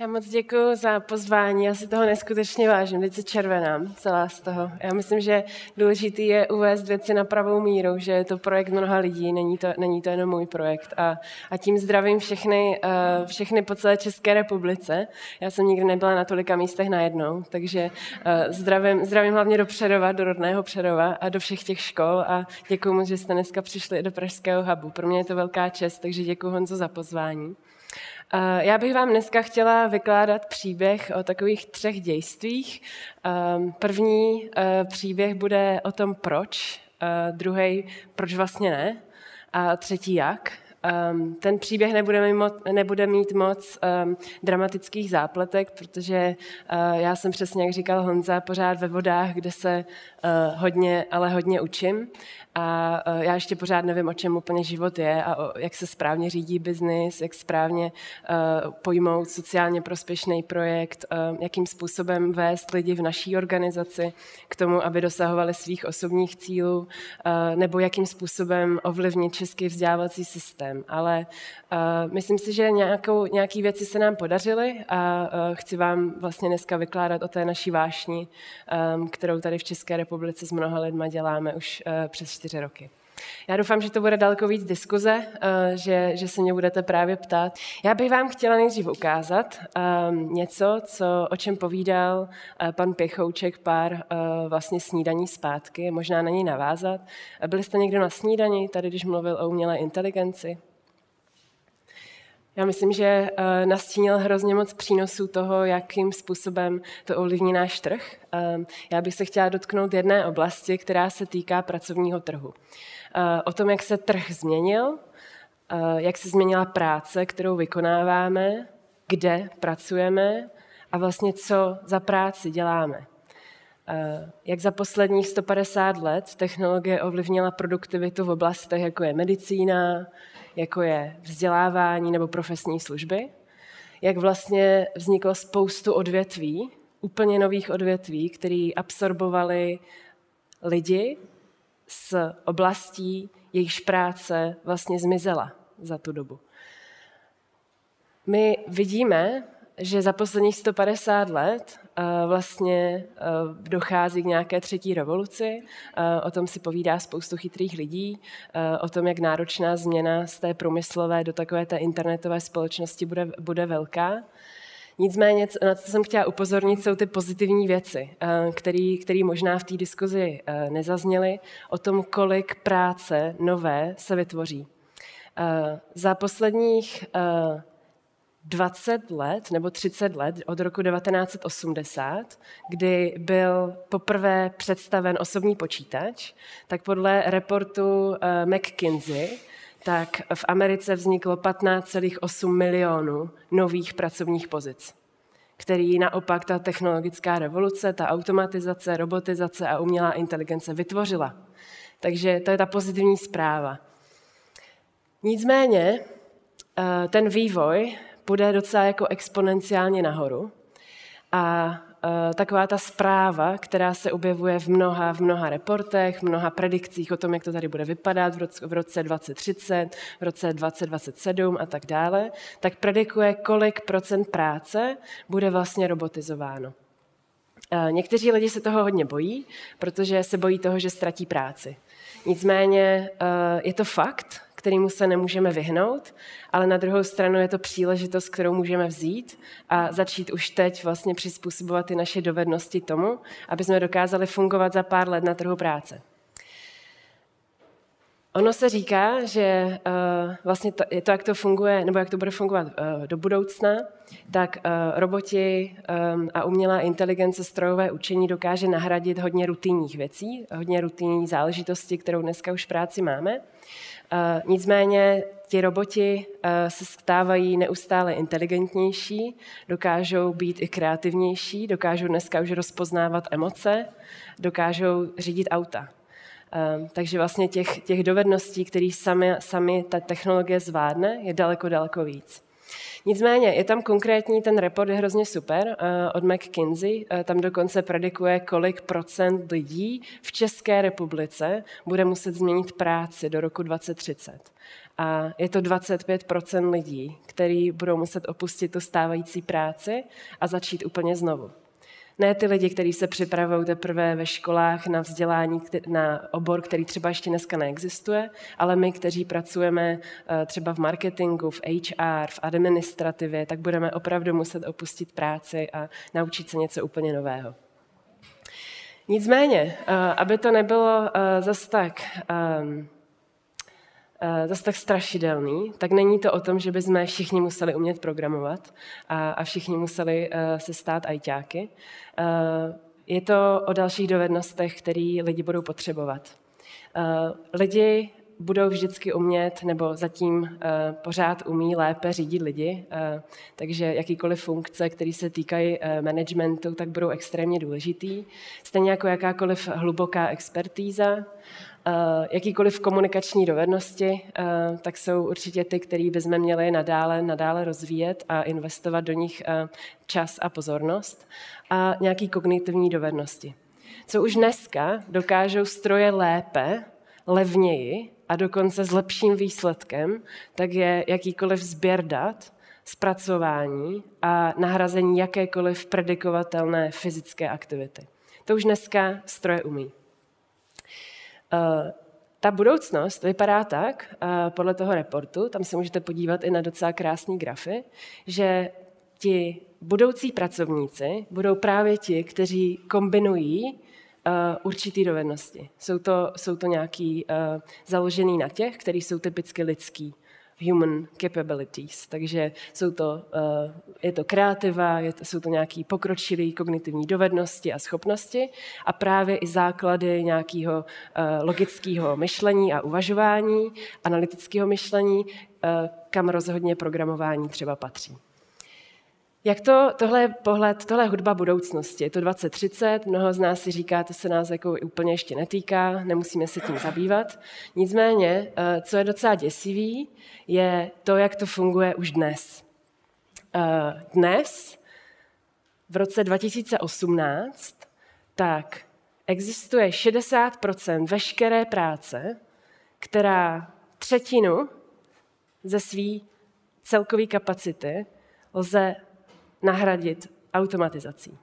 Já moc děkuji za pozvání, já si toho neskutečně vážím, teď se červenám celá z toho. Já myslím, že důležitý je uvést věci na pravou míru, že je to projekt mnoha lidí, není to, není to jenom můj projekt. A, a tím zdravím všechny, uh, všechny po celé České republice. Já jsem nikdy nebyla na tolika místech najednou, takže uh, zdravím, zdravím hlavně do Přerova, do rodného Přerova a do všech těch škol a děkuji moc, že jste dneska přišli do Pražského hubu. Pro mě je to velká čest, takže děkuji Honzo za pozvání. Eh, já bych vám dneska chtěla vykládat příběh o takových třech dějstvích. Ehm, první eh, příběh bude o tom proč, eh, druhý proč vlastně ne a třetí jak. Um, ten příběh nebude mít moc, um, dramatických zápletek, protože já jsem přesně, jak říkal Honza, pořád ve vodách, kde se hodně, ale hodně učím. A uh, já ještě pořád nevím, o čem úplně život je a o, jak se správně řídí biznis, jak správně uh, pojmout sociálně prospěšný projekt, uh, jakým způsobem vést lidi v naší organizaci k tomu, aby dosahovali svých osobních cílů, uh, nebo jakým způsobem ovlivnit český vzdělávací systém. Systém, ale uh, myslím si, že nějakou, nějaký věci se nám podařily a uh, chci vám vlastně dneska vykládat o té naší vášni, um, kterou tady v České republice s mnoha lidma děláme už uh, přes čtyři roky. Já doufám, že to bude daleko víc diskuze, že, že se mě budete právě ptát. Já bych vám chtěla nejdřív ukázat um, něco, co, o čem povídal uh, pan Pěchouček pár uh, vlastně snídaní zpátky, možná na něj navázat. Byli jste někdo na snídani, tady když mluvil o umělé inteligenci? Já myslím, že uh, nastínil hrozně moc přínosů toho, jakým způsobem to ovlivní náš trh. Uh, já bych se chtěla dotknout jedné oblasti, která se týká pracovního trhu. Uh, o tom, jak se trh změnil, jak se změnila práce, kterou vykonáváme, kde pracujeme a vlastně co za práci děláme. Jak za posledních 150 let technologie ovlivnila produktivitu v oblastech, jako je medicína, jako je vzdělávání nebo profesní služby, jak vlastně vzniklo spoustu odvětví, úplně nových odvětví, které absorbovali lidi z oblastí, jejichž práce vlastně zmizela za tu dobu. My vidíme, že za posledních 150 let vlastně eh, dochází k nějaké třetí revoluci. Eh, o tom si povídá spoustu chytrých lidí, o tom, jak náročná změna z té průmyslové do takové té internetové společnosti bude, bude velká. Nicméně, na co jsem chtěla upozornit, jsou ty pozitivní věci, které možná v té diskuzi nezazněly, o tom, kolik práce nové se vytvoří. Za posledních 20 let nebo 30 let od roku 1980, kdy byl poprvé představen osobní počítač, tak podle reportu eh, McKinsey tak v Americe vzniklo 15,8 milionů nových pracovních pozic, který naopak ta technologická revoluce, ta automatizace, robotizace a umělá inteligence vytvořila. Takže to je ta pozitivní zpráva. Nicméně eh, ten vývoj půjde docela jako exponenciálně nahoru. A uh, taková ta zpráva, která se objevuje v mnoha, v mnoha reportech, v mnoha predikcích o tom, jak to tady bude vypadat v roce, v roce 2030, v roce 2027 a tak dále, tak predikuje, kolik procent práce bude vlastně robotizováno. Uh, někteří lidi se toho hodně bojí, protože se bojí toho, že ztratí práci. Nicméně uh, je to fakt, kterýmu se nemůžeme vyhnout, ale na druhou stranu je to příležitost, kterou můžeme vzít a začít už teď vlastně přizpůsobovat ty naše dovednosti tomu, aby jsme dokázali fungovat za pár let na trhu práce. Ono se říká, že uh, vlastně to, je to, jak to funguje, nebo jak to bude fungovat uh, do budoucna, tak uh, roboti um, a umělá inteligence, strojové učení dokáže nahradit hodně rutinních věcí, hodně rutinní záležitosti, kterou dneska už v práci máme. Eh, nicméně ti roboti eh, se stávají neustále inteligentnější, dokážou být i kreativnější, dokážou dneska už rozpoznávat emoce, dokážou řídit auta. Eh, takže vlastně těch, těch dovedností, které sami, sami ta technologie zvládne, je daleko, daleko víc. Nicméně je tam konkrétní, ten report je hrozně super uh, od McKinsey, uh, tam dokonce predikuje, kolik procent lidí v České republice bude muset změnit práci do roku 2030. A je to 25% lidí, kteří budou muset opustit tu stávající práci a začít úplně znovu. Ne ty lidi, kteří se připravují teprve ve školách na vzdělání, na obor, který třeba ještě dneska neexistuje, ale my, kteří pracujeme eh, třeba v marketingu, v HR, v administrativě, tak budeme opravdu muset opustit práci a naučit se něco úplně nového. Nicméně, eh, aby to nebylo eh, zas tak ehm, Eh, zase tak strašidelný, tak není to o tom, že bychom všichni museli umět programovat a, a všichni museli uh, se stát ajťáky. Uh, je to o dalších dovednostech, které lidi budou potřebovat. Lidi budou vždycky umět, nebo zatím uh, pořád umí lépe řídit lidi, uh, takže jakýkoliv funkce, které se týkají uh, managementu, tak budou extrémně důležitý. Stejně jako jakákoliv hluboká expertíza, Eh, jakýkoliv komunikační dovednosti, eh, tak jsou určitě ty, které bychom měli nadále, nadále rozvíjet a investovat do nich eh, čas a pozornost. A nějaký kognitivní dovednosti. Co už dneska dokážou stroje lépe, levněji a dokonce s lepším výsledkem, tak je jakýkoliv sběr dat, zpracování a nahrazení jakékoliv predikovatelné fyzické aktivity. To už dneska stroje umí. Eh, ta budoucnost vypadá tak, eh, podle toho reportu, tam se můžete podívat i na docela krásné grafy, že ti budoucí pracovníci budou právě ti, kteří kombinují uh, určitý dovednosti. Jsou to, jsou to nějaký založený na těch, který jsou typicky lidský human capabilities. Takže jsou to, eh, je to kreativa, jsou to nějaké pokročilé kognitivní dovednosti a schopnosti a právě i základy nějakého eh, logického myšlení a uvažování, analytického myšlení, eh, kam rozhodně programování třeba patří. Jak to, tohle je pohled, tohle je hudba budoucnosti. Je to 2030, mnoho z nás si říká, to se nás jako úplně ještě netýká, nemusíme se tím zabývat. Nicméně, eh, co je docela děsivý, je to, jak to funguje už dnes. Eh, dnes, v roce 2018, tak existuje 60% veškeré práce, která třetinu ze své celkové kapacity lze nahradit automatizací.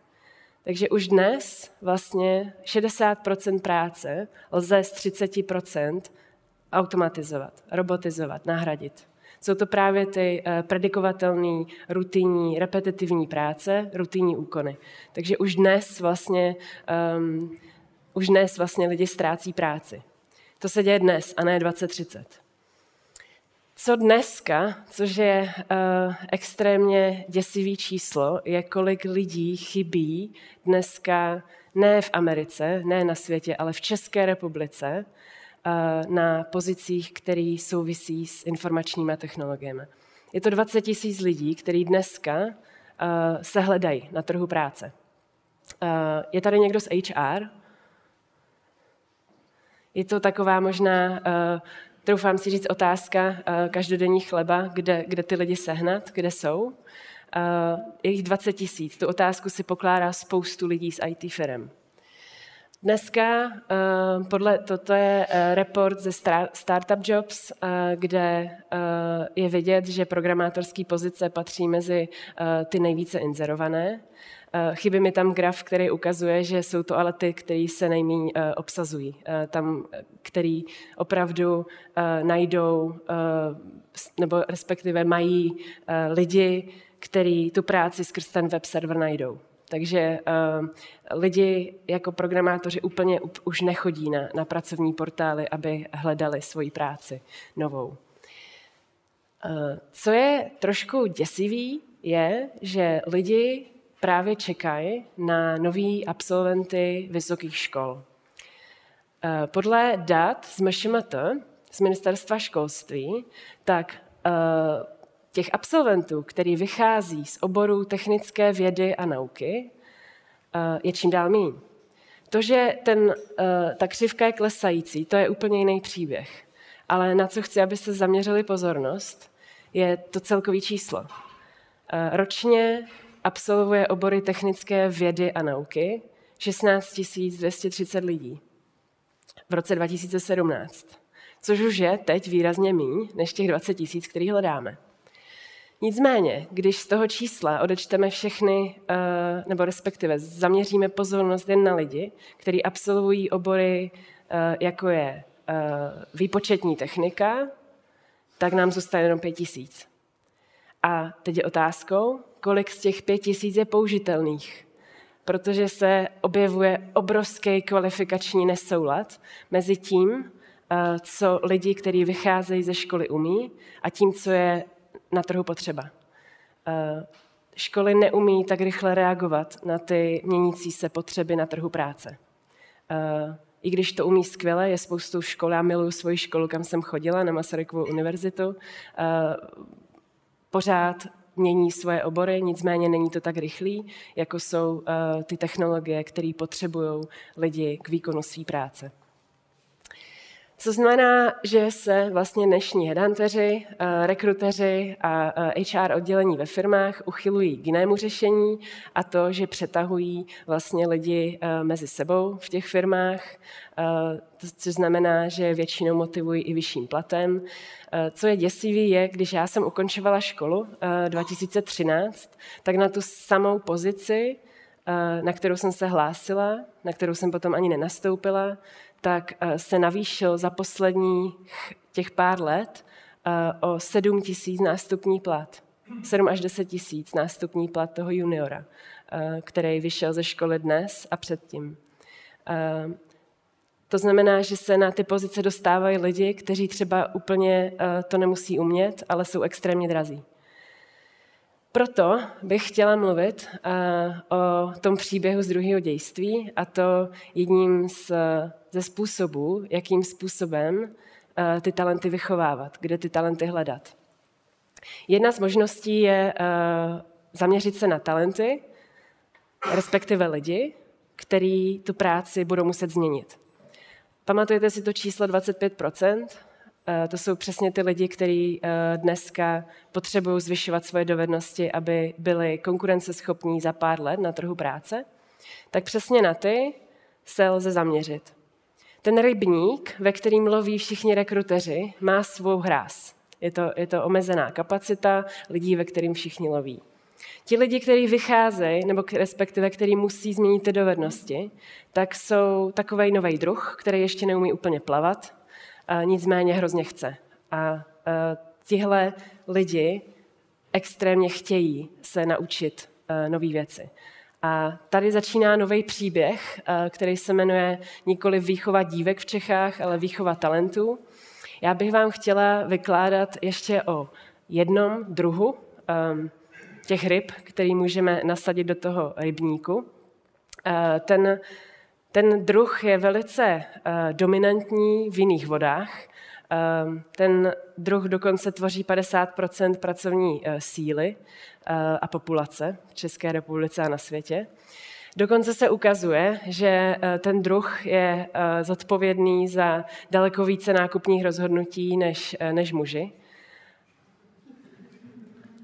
Takže už dnes vlastně 60% práce lze z 30% automatizovat, robotizovat, nahradit. Jsou to právě ty eh, predikovatelné, rutinní, repetitivní práce, rutinní úkony. Takže už dnes vlastně, um, už dnes vlastně lidi ztrácí práci. To se děje dnes a ne 2030 co dneska, což je uh, extrémně děsivý číslo, je kolik lidí chybí dneska ne v Americe, ne na světě, ale v České republice uh, na pozicích, které souvisí s informačními technologiemi. Je to 20 tisíc lidí, kteří dneska uh, se hledají na trhu práce. Uh, je tady někdo z HR? Je to taková možná uh, troufám si říct, otázka uh, každodenní chleba, kde, kde ty lidi sehnat, kde jsou. Uh, je jich 20 tisíc. Tu otázku si pokládá spoustu lidí z IT firm. Dneska, uh, podle, toto je report ze Startup Jobs, kde je vidět, že programátorské pozice patří mezi ty nejvíce inzerované. Eh, chybí mi tam graf, který ukazuje, že jsou to ale ty, který se nejméně eh, obsazují. Eh, tam, který opravdu najdou, nebo respektive mají lidi, kteří tu práci skrz ten web server najdou. Takže uh, lidi jako programátoři úplně už nechodí na, na pracovní portály, aby hledali svoji práci novou. Uh, co je trošku děsivý, je, že lidi právě čekají na nový absolventy vysokých škol. Eh, podle dat z MŠMT, z Ministerstva školství, tak eh, těch absolventů, který vychází z oboru technické vědy a nauky, eh, je čím dál méně. To, že ten, ta křivka je klesající, to je úplně jiný příběh. Ale na co chci, aby se zaměřili pozornost, je to celkový číslo. Ročně absolvuje obory technické vědy a nauky 16 230 lidí v roce 2017, což už je teď výrazně méně než těch 20 tisíc, který hledáme. Nicméně, když z toho čísla odečteme všechny, eh, nebo respektive zaměříme pozornost jen na lidi, kteří absolvují obory, eh, jako je eh, výpočetní technika, tak nám zůstane jenom pět tisíc. A teď je otázkou, kolik z těch pět tisíc je použitelných. Protože se objevuje obrovský kvalifikační nesoulad mezi tím, co lidi, kteří vycházejí ze školy, umí a tím, co je na trhu potřeba. Školy neumí tak rychle reagovat na ty měnící se potřeby na trhu práce. I když to umí skvěle, je spoustu škol, já miluji svoji školu, kam jsem chodila, na Masarykovu univerzitu, pořád mění svoje obory, nicméně není to tak rychlý, jako jsou ty technologie, které potřebují lidi k výkonu své práce. Co znamená, že se vlastně dnešní headhunteři, eh, rekruteři a HR oddělení ve firmách uchylují k jinému řešení a to, že přetahují vlastně lidi eh, mezi sebou v těch firmách, eh, což znamená, že většinou motivují i vyšším platem. Co je děsivý je, když já jsem ukončovala školu 2013, tak na tu samou pozici, na kterou jsem se hlásila, na kterou jsem potom ani nenastoupila, tak eh, se navýšil za poslední těch pár let eh, o 7 tisíc nástupní plat. 7 až 10 tisíc nástupní plat toho juniora, eh, který vyšel ze školy dnes a předtím. To znamená, že se na ty pozice dostávají lidi, kteří třeba úplně to nemusí umět, ale jsou extrémně drazí. Proto bych chtěla mluvit o tom příběhu z druhého dějství a to jedním z ze způsobů, jakým způsobem eh, ty talenty vychovávat, kde ty talenty hledat. Jedna z možností je eh, zaměřit se na talenty, respektive lidi, který tu práci budou muset změnit. Pamatujete si to číslo 25 eh, to jsou přesně ty lidi, kteří dneska potřebují zvyšovat svoje dovednosti, aby byli konkurenceschopní za pár let na trhu práce. Tak přesně na ty se lze zaměřit. Ten rybník, ve kterým loví všichni rekruteři, má svou hráz. Je to, je to omezená kapacita lidí, ve kterým všichni loví. Ti lidi, kteří vycházejí, nebo respektive, kteří musí změnit ty dovednosti, tak jsou takový nový druh, který ještě neumí úplně plavat, nicméně hrozně chce. A, a tihle lidi extrémně chtějí se naučit nové věci. A tady začíná nový příběh, eh, který se jmenuje nikoli výchova dívek v Čechách, ale výchova talentů. Já bych vám chtěla vykládat ještě o jednom druhu těch ryb, který můžeme nasadit do toho rybníku. Ten, ten druh je velice eh, dominantní v jiných vodách. Ehm, ten druh dokonce tvoří 50% pracovní síly Eh, a populace v České republice a na světě. Dokonce se ukazuje, že eh, ten druh je eh, zodpovědný za daleko více nákupních rozhodnutí než, než muži.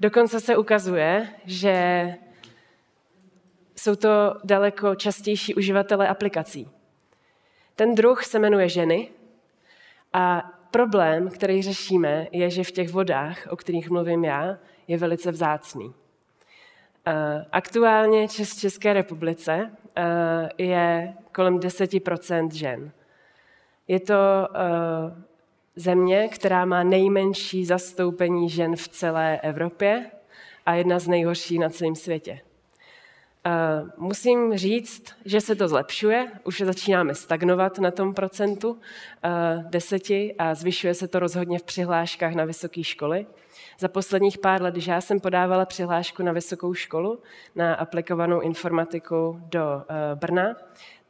Dokonce se ukazuje, že jsou to daleko častější uživatelé aplikací. Ten druh se jmenuje ženy a problém, který řešíme, je, že v těch vodách, o kterých mluvím já, je velice vzácný. Eh, aktuálně v České republice eh, je kolem 10% žen. Je to eh, země, která má nejmenší zastoupení žen v celé Evropě a jedna z nejhorší na celém světě. Musím říct, že se to zlepšuje, už začínáme stagnovat na tom procentu deseti a zvyšuje se to rozhodně v přihláškách na vysoké školy. Za posledních pár let, když já jsem podávala přihlášku na vysokou školu, na aplikovanou informatiku do eh, Brna,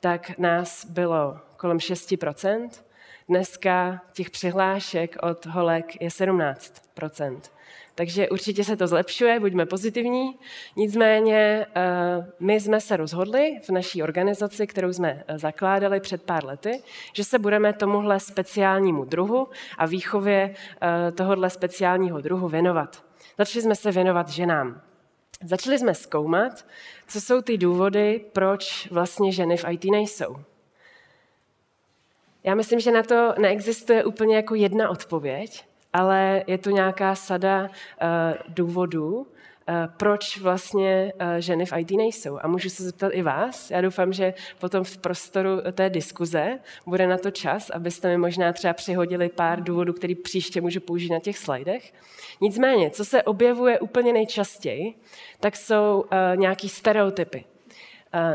tak nás bylo kolem 6% Dneska těch přihlášek od holek je 17 Takže určitě se to zlepšuje, buďme pozitivní. Nicméně eh, my jsme se rozhodli v naší organizaci, kterou jsme eh, zakládali před pár lety, že se budeme tomuhle speciálnímu druhu a výchově eh, tohohle speciálního druhu věnovat. Začali jsme se věnovat ženám. Začali jsme zkoumat, co jsou ty důvody, proč vlastně ženy v IT nejsou. Já myslím, že na to neexistuje úplně jako jedna odpověď, ale je to nějaká sada uh, důvodů, uh, proč vlastně uh, ženy v IT nejsou. A můžu se zeptat i vás. Já doufám, že potom v prostoru té diskuze bude na to čas, abyste mi možná třeba přihodili pár důvodů, který příště můžu použít na těch slajdech. Nicméně, co se objevuje úplně nejčastěji, tak jsou nějaký stereotypy.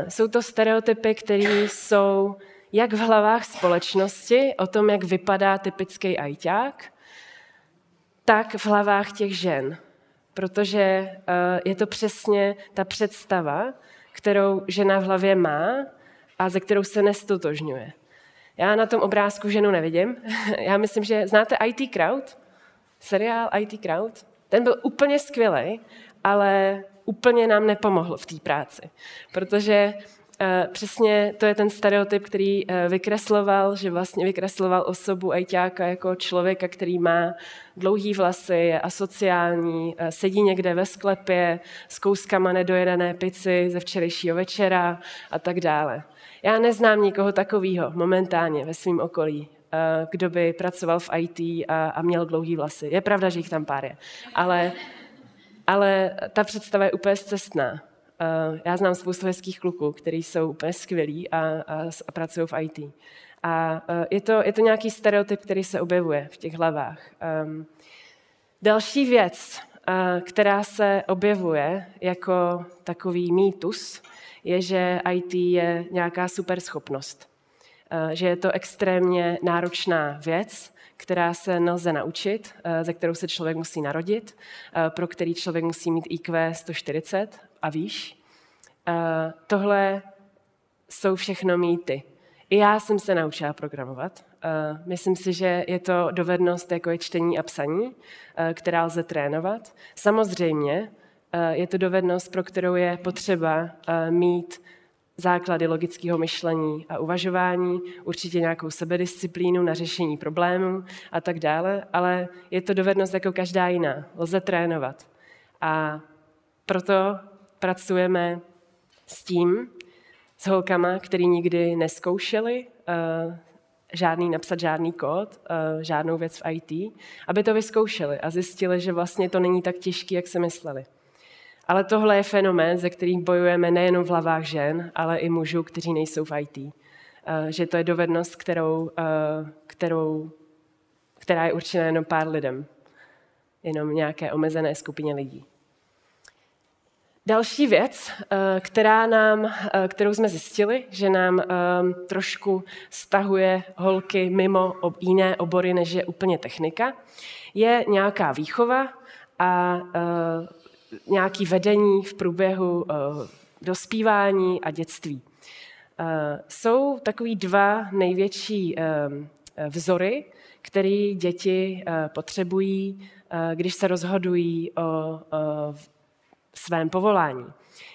Jsou to stereotypy, které jsou jak v hlavách společnosti o tom, jak vypadá typický ajťák, tak v hlavách těch žen. Protože eh, je to přesně ta představa, kterou žena v hlavě má a ze kterou se nestotožňuje. Já na tom obrázku ženu nevidím. Já myslím, že znáte IT Crowd? Seriál IT Crowd? Ten byl úplně skvělý, ale úplně nám nepomohl v té práci. Protože přesně to je ten stereotyp, který eh, vykresloval, že vlastně vykresloval osobu ajťáka jako člověka, který má dlouhý vlasy, je asociální, eh, sedí někde ve sklepě s kouskama nedojedené pici ze včerejšího večera a tak dále. Já neznám nikoho takového momentálně ve svém okolí, kdo by pracoval v IT a, a měl dlouhý vlasy. Je pravda, že jich tam pár je, ale, ale ta představa je úplně zcestná. Eh, já znám spoustu hezkých kluků, kteří jsou úplně skvělí a, a, a pracují v IT. A eh, je to, je to nějaký stereotyp, který se objevuje v těch hlavách. Um, další věc, uh, která se objevuje jako takový mýtus, je, že IT je nějaká superschopnost. Že je to extrémně náročná věc, která se nelze naučit, ze kterou se člověk musí narodit, pro který člověk musí mít IQ 140 a výš. Uh, tohle jsou všechno mýty. I já jsem se naučila programovat. Uh, myslím si, že je to dovednost, jako je čtení a psaní, uh, která lze trénovat. Samozřejmě je to dovednost, pro kterou je potřeba mít základy logického myšlení a uvažování, určitě nějakou sebedisciplínu na řešení problémů a tak dále, ale je to dovednost jako každá jiná. Lze trénovat. A proto pracujeme s tím, s holkama, který nikdy neskoušeli uh, žádný, napsat žádný kód, uh, žádnou věc v IT, aby to vyzkoušeli a zjistili, že vlastně to není tak těžký, jak se mysleli. Ale tohle je fenomén, ze kterých bojujeme nejenom v hlavách žen, ale i mužů, kteří nejsou v IT. Uh, že to je dovednost, kterou, kterou, která je určena jenom pár lidem. Jenom nějaké omezené skupině lidí. Další věc, eh, která nám, eh, kterou jsme zjistili, že nám eh, trošku stahuje holky mimo jiné obory, než je úplně technika, je nějaká výchova a nějaký vedení v průběhu dospívání a dětství. Jsou takový dva největší vzory, které děti potřebují, když se rozhodují o svém povolání.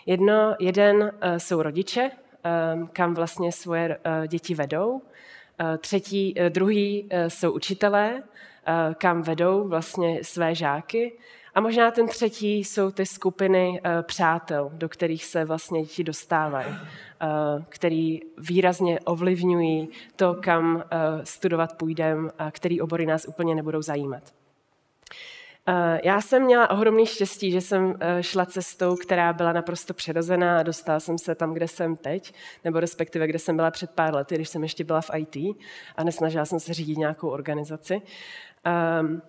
Jedno, jeden eh, jsou rodiče, eh, kam vlastně svoje eh, děti vedou. Třetí, druhý jsou učitelé, kam vedou vlastně své žáky. A možná ten třetí jsou ty skupiny přátel, do kterých se vlastně děti dostávají, který výrazně ovlivňují to, kam studovat půjdeme a který obory nás úplně nebudou zajímat. Eh, já jsem měla ohromný štěstí, že jsem eh, šla cestou, která byla naprosto přirozená a dostala jsem se tam, kde jsem teď, nebo respektive kde jsem byla před pár lety, když jsem ještě byla v IT a nesnažila jsem se řídit nějakou organizaci. Um,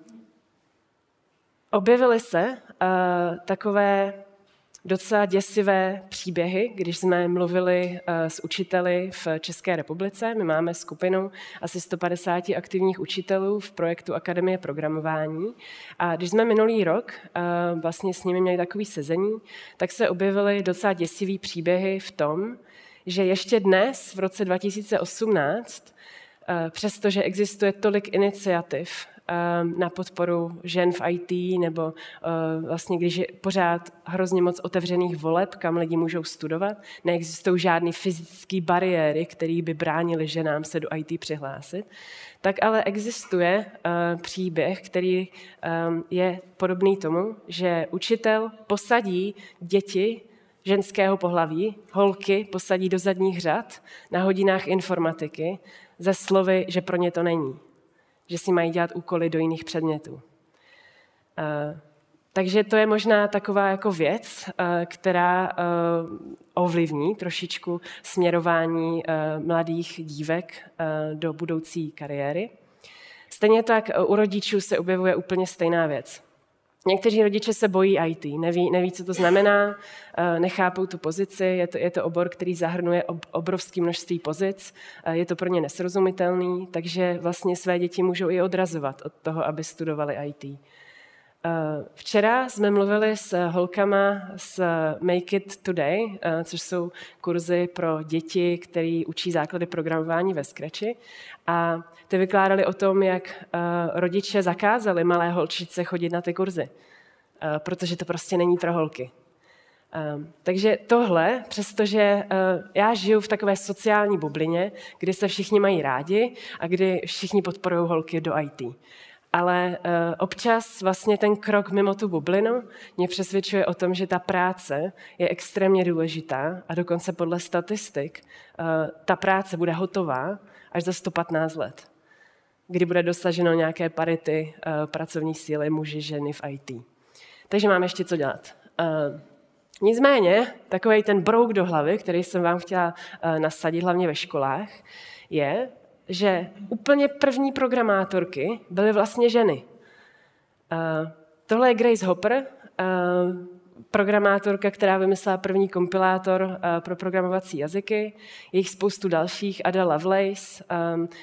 objevily se uh, takové docela děsivé příběhy, když jsme mluvili eh, s učiteli v České republice. My máme skupinu asi 150 aktivních učitelů v projektu Akademie programování. A když jsme minulý rok eh, vlastně s nimi měli takový sezení, tak se objevily docela děsivý příběhy v tom, že ještě dnes, v roce 2018, eh, přestože existuje tolik iniciativ na podporu žen v IT, nebo vlastně když je pořád hrozně moc otevřených voleb, kam lidi můžou studovat, neexistují žádné fyzické bariéry, které by bránily ženám se do IT přihlásit, tak ale existuje příběh, který je podobný tomu, že učitel posadí děti ženského pohlaví, holky posadí do zadních řad na hodinách informatiky ze slovy, že pro ně to není, že si mají dělat úkoly do jiných předmětů. Uh, takže to je možná taková jako věc, uh, která uh, ovlivní trošičku směrování mladých dívek do budoucí kariéry. Stejně tak u rodičů se objevuje úplně stejná věc. Někteří rodiče se bojí IT, neví, neví, co to znamená, eh, nechápou tu pozici, je to, je to obor, který zahrnuje obrovské množství pozic, eh, je to pro ně nesrozumitelný, takže vlastně své děti můžou i odrazovat od toho, aby studovali IT. Eh, včera jsme mluvili s holkama z Make It Today, eh, což jsou kurzy pro děti, které učí základy programování ve Scratchi. A ty vykládali o tom, jak eh, rodiče zakázali malé holčice chodit na ty kurzy, protože to prostě není pro holky. Takže tohle, přestože já žiju v takové sociální bublině, kdy se všichni mají rádi a kdy všichni podporují holky do IT ale uh, občas vlastně ten krok mimo tu bublinu mě přesvědčuje o tom, že ta práce je extrémně důležitá a dokonce podle statistik uh, ta práce bude hotová až za 115 let, kdy bude dosaženo nějaké parity uh, pracovní síly muži, ženy v IT. Takže máme ještě co dělat. Nicméně, takový ten brouk do hlavy, který jsem vám chtěla nasadit hlavně ve školách, je, že úplně první programátorky byly vlastně ženy. Uh, tohle je Grace Hopper, uh, programátorka, která vymyslela první kompilátor uh, pro programovací jazyky. Je jich spoustu dalších. Ada Lovelace,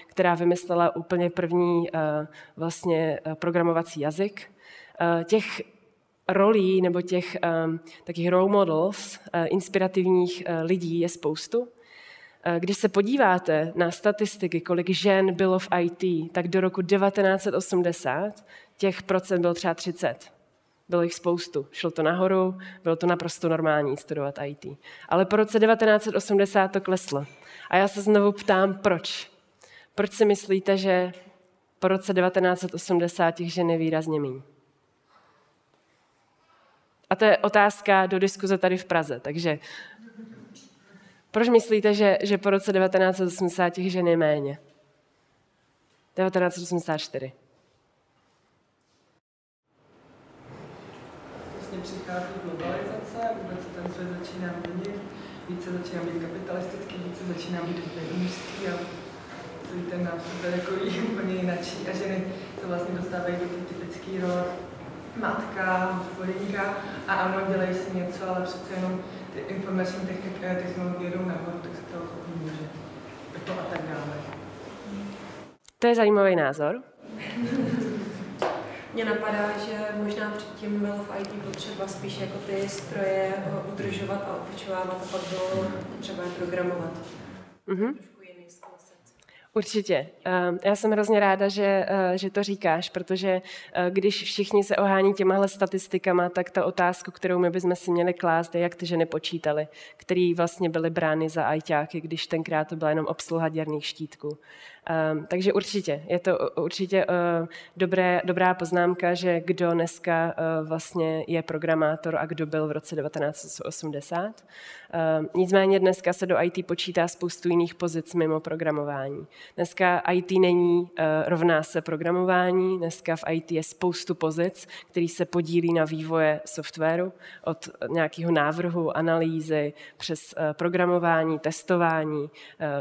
která vymyslela úplně první vlastně programovací jazyk. Těch rolí nebo těch takých role models, inspirativních lidí je spoustu. Když se podíváte na statistiky, kolik žen bylo v IT, tak do roku 1980 těch procent bylo třeba 30. Bylo jich spoustu. Šlo to nahoru, bylo to naprosto normální studovat IT. Ale po roce 1980 to kleslo. A já se znovu ptám, proč? Proč si myslíte, že po roce 1980 těch žen je výrazně méně? A to je otázka do diskuze tady v Praze. Takže proč myslíte, že, že po roce 1980 těch žen je méně? 1984. Vlastně přichází globalizace, vůbec ten svět začíná měnit, více začíná být kapitalistický, více začíná být mužský a celý ten nástup je takový úplně jinačí a ženy se vlastně dostávají do té typické role matka, hospodinka a ano, dělají si něco, ale přece jenom ty informační techniky a technologie jdou nahoru, tak se to může. To a tak dále. To je zajímavý názor. Mně napadá, že možná předtím bylo v IT potřeba spíš jako ty stroje udržovat a opičovávat a pak bylo třeba programovat. Mm-hmm. Určitě. Ehm, já jsem hrozně ráda, že, eh, že to říkáš, protože eh, když všichni se ohání těmahle statistikama, tak ta otázka, kterou my bychom si měli klást, je, jak ty ženy počítaly, který vlastně byly brány za ajťáky, když tenkrát to byla jenom obsluha děrných štítků. Um, takže určitě, je to určitě uh, dobré, dobrá poznámka, že kdo dneska uh, vlastně je programátor a kdo byl v roce 1980. Uh, ehm, nicméně dneska se do IT počítá spoustu jiných pozic mimo programování. Dneska IT není uh, rovná se programování, dneska v IT je spoustu pozic, který se podílí na vývoje softwaru, od nějakého návrhu, analýzy, přes uh, programování, testování, uh,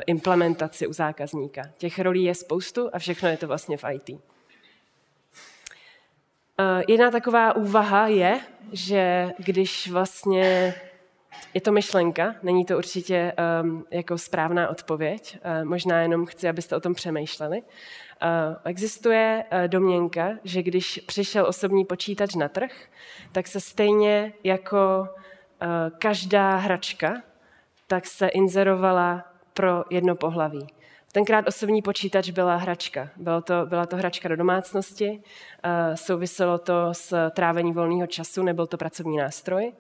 implementaci u zákazníka. Těch těch rolí je spoustu a všechno je to vlastně v IT. Eh, jedna taková úvaha je, že když vlastně je to myšlenka, není to určitě um, jako správná odpověď, uh, možná jenom chci, abyste o tom přemýšleli. Uh, existuje uh, domněnka, že když přišel osobní počítač na trh, tak se stejně jako uh, každá hračka, tak se inzerovala pro jedno pohlaví Tenkrát osobní počítač byla hračka. Bylo to, byla to hračka do domácnosti, souviselo to s trávení volného času, nebyl to pracovní nástroj.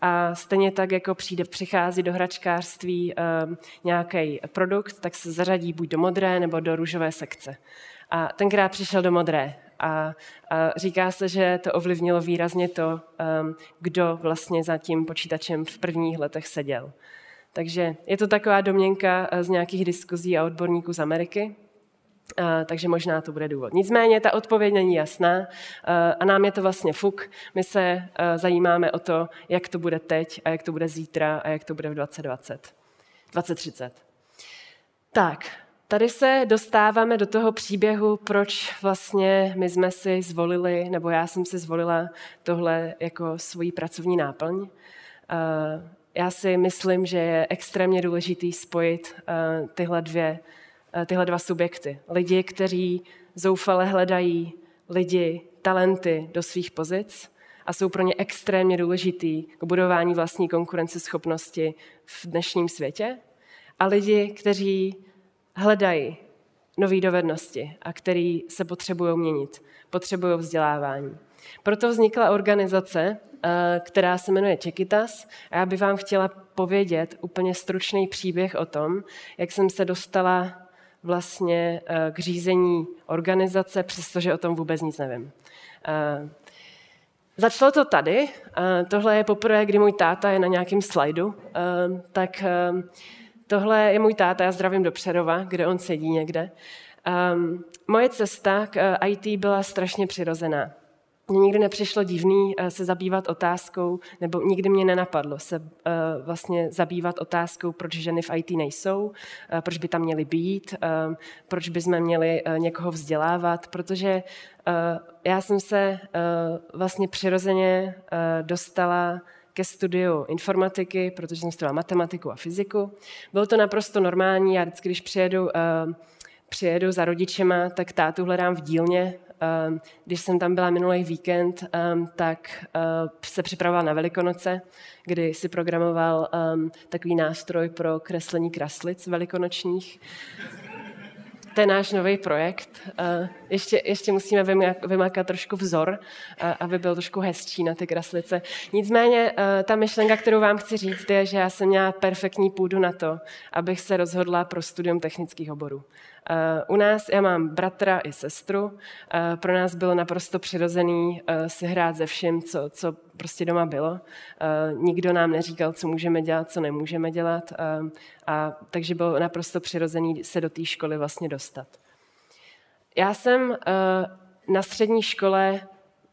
A stejně tak, jako přijde, přichází do hračkářství uh, nějaký produkt, tak se zařadí buď do modré nebo do růžové sekce. A tenkrát přišel do modré. A, a říká se, že to ovlivnilo výrazně to, um, kdo vlastně za tím počítačem v prvních letech seděl. Takže je to taková domněnka z nějakých diskuzí a odborníků z Ameriky. Uh, takže možná to bude důvod. Nicméně ta odpověď není jasná uh, a nám je to vlastně fuk. My se zajímáme o to, jak to bude teď a jak to bude zítra a jak to bude v 2020. 2030. Tak, tady se dostáváme do toho příběhu, proč vlastně my jsme si zvolili, nebo já jsem si zvolila tohle jako svoji pracovní náplň. Já si myslím, že je extrémně důležitý spojit tyhle dvě Eh, tyhle dva subjekty. Lidi, kteří zoufale hledají lidi, talenty do svých pozic a jsou pro ně extrémně důležitý k budování vlastní konkurenceschopnosti v dnešním světě. A lidi, kteří hledají nové dovednosti a který se potřebují měnit, potřebují vzdělávání. Proto vznikla organizace, eh, která se jmenuje Čekitas a já bych vám chtěla povědět úplně stručný příběh o tom, jak jsem se dostala vlastně eh, k řízení organizace, přestože o tom vůbec nic nevím. Eh, začalo to tady. Tohle je poprvé, kdy můj táta je na nějakém slajdu. Tak tohle je můj táta, já zdravím do Přerova, kde on sedí někde. Moje cesta k IT byla strašně přirozená. Mně nikdy nepřišlo divný eh, se zabývat otázkou, nebo nikdy mě nenapadlo se eh, vlastně zabývat otázkou, proč ženy v IT nejsou, eh, proč by tam měly být, proč by jsme měli někoho vzdělávat, protože já jsem se vlastně přirozeně dostala ke studiu informatiky, protože jsem studovala matematiku a fyziku. Bylo to naprosto normální, já vždycky, když přijedu přijedu za rodičema, tak tátu hledám v dílně, Ehm, když jsem tam byla minulý víkend, ehm, tak eh, se připravoval na Velikonoce, kdy si programoval ehm, takový nástroj pro kreslení kraslic velikonočních. To je náš nový projekt. Eh, ještě, ještě musíme vymakat trošku vzor, eh, aby byl trošku hezčí na ty kraslice. Nicméně ta myšlenka, kterou vám chci říct, je, že já jsem měla perfektní půdu na to, abych se rozhodla pro studium technických oborů. Eh, u nás já mám bratra i sestru. Eh, pro nás bylo naprosto přirozený eh, si hrát ze vším, co, co prostě doma bylo. Nikdo nám neříkal, co můžeme dělat, co nemůžeme dělat. A takže bylo naprosto přirozený se do té školy vlastně dostat. Já jsem na střední škole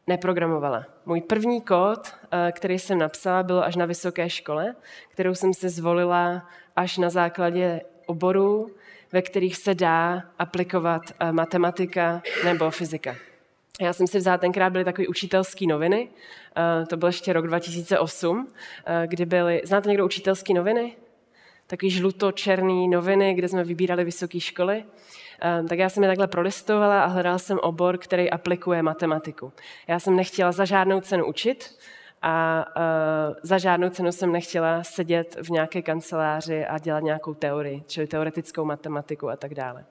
neprogramovala. Můj první kód, který jsem napsala, bylo až na vysoké škole, kterou jsem si zvolila až na základě oboru, ve kterých se dá aplikovat eh, matematika nebo fyzika. Já jsem si vzala, tenkrát byly takové učitelské noviny, eh, to byl ještě rok 2008, eh, kdy byly, znáte někdo učitelské noviny? Takový žluto-černý noviny, kde jsme vybírali vysoké školy. Tak já jsem je takhle prolistovala a hledala jsem obor, který aplikuje matematiku. Já jsem nechtěla za žádnou cenu učit, a uh, za žádnou cenu jsem nechtěla sedět v nějaké kanceláři a dělat nějakou teorii, čili teoretickou matematiku a tak dále.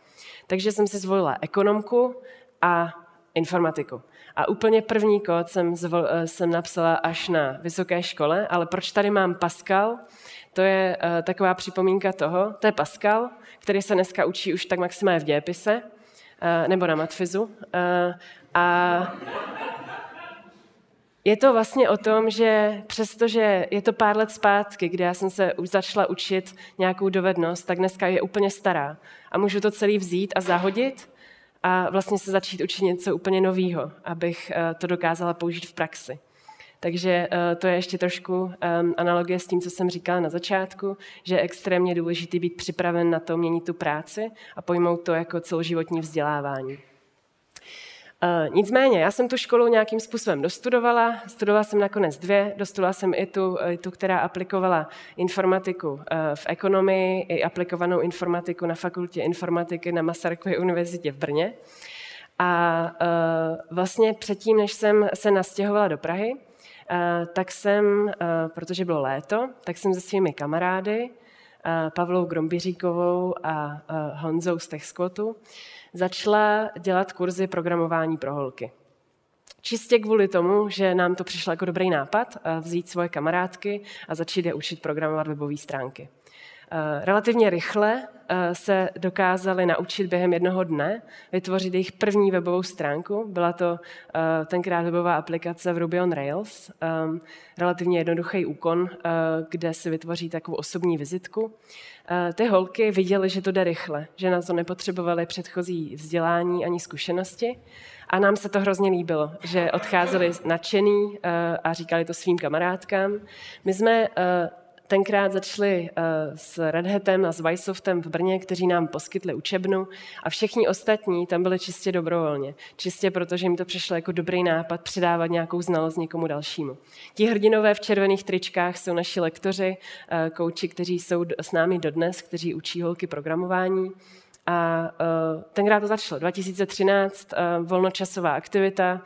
Takže jsem si zvolila ekonomku a informatiku. A úplně první kód jsem, zvol, uh, jsem napsala až na vysoké škole, ale proč tady mám Pascal? To je uh, taková připomínka toho, to je Pascal, který se dneska učí už tak maximálně v dějepise, uh, nebo na matfizu. Uh, a je to vlastně o tom, že přestože je to pár let zpátky, kdy já jsem se už začala učit nějakou dovednost, tak dneska je úplně stará. A můžu to celý vzít a zahodit a vlastně se začít učit něco úplně nového, abych eh, to dokázala použít v praxi. Takže eh, to je ještě trošku ehm, analogie s tím, co jsem říkala na začátku, že je extrémně důležité být připraven na to měnit tu práci a pojmout to jako celoživotní vzdělávání. Uh, nicméně, já jsem tu školu nějakým způsobem dostudovala, studovala jsem nakonec dvě, dostudovala jsem i tu, tu která aplikovala informatiku uh, v ekonomii, i aplikovanou informatiku na fakultě informatiky na Masarykově univerzitě v Brně. A uh, vlastně předtím, než jsem se nastěhovala do Prahy, tak jsem, protože bylo léto, tak jsem se svými kamarády Pavlou Grombiříkovou a Honzou z TechSquatu, začala dělat kurzy programování pro holky. Čistě kvůli tomu, že nám to přišlo jako dobrý nápad vzít svoje kamarádky a začít je učit programovat webové stránky. Eh, relativně rychle eh, se dokázali naučit během jednoho dne vytvořit jejich první webovou stránku. Byla to eh, tenkrát webová aplikace v Ruby on Rails, relativně jednoduchý úkon, kde si vytvoří takovou osobní vizitku. Ty holky viděly, že to jde rychle, že na to nepotřebovaly předchozí vzdělání ani zkušenosti. A nám se to hrozně líbilo, že odcházeli nadšený a říkali to svým kamarádkám. My jsme tenkrát začali uh, s Red Hatem a s Vysoftem v Brně, kteří nám poskytli učebnu a všichni ostatní tam byli čistě dobrovolně. Čistě protože jim to přišlo jako dobrý nápad předávat nějakou znalost někomu dalšímu. Ti hrdinové v červených tričkách jsou naši lektoři, uh, kouči, kteří jsou s námi dodnes, kteří učí holky programování. A uh, tenkrát to začalo. 2013, uh, volnočasová aktivita,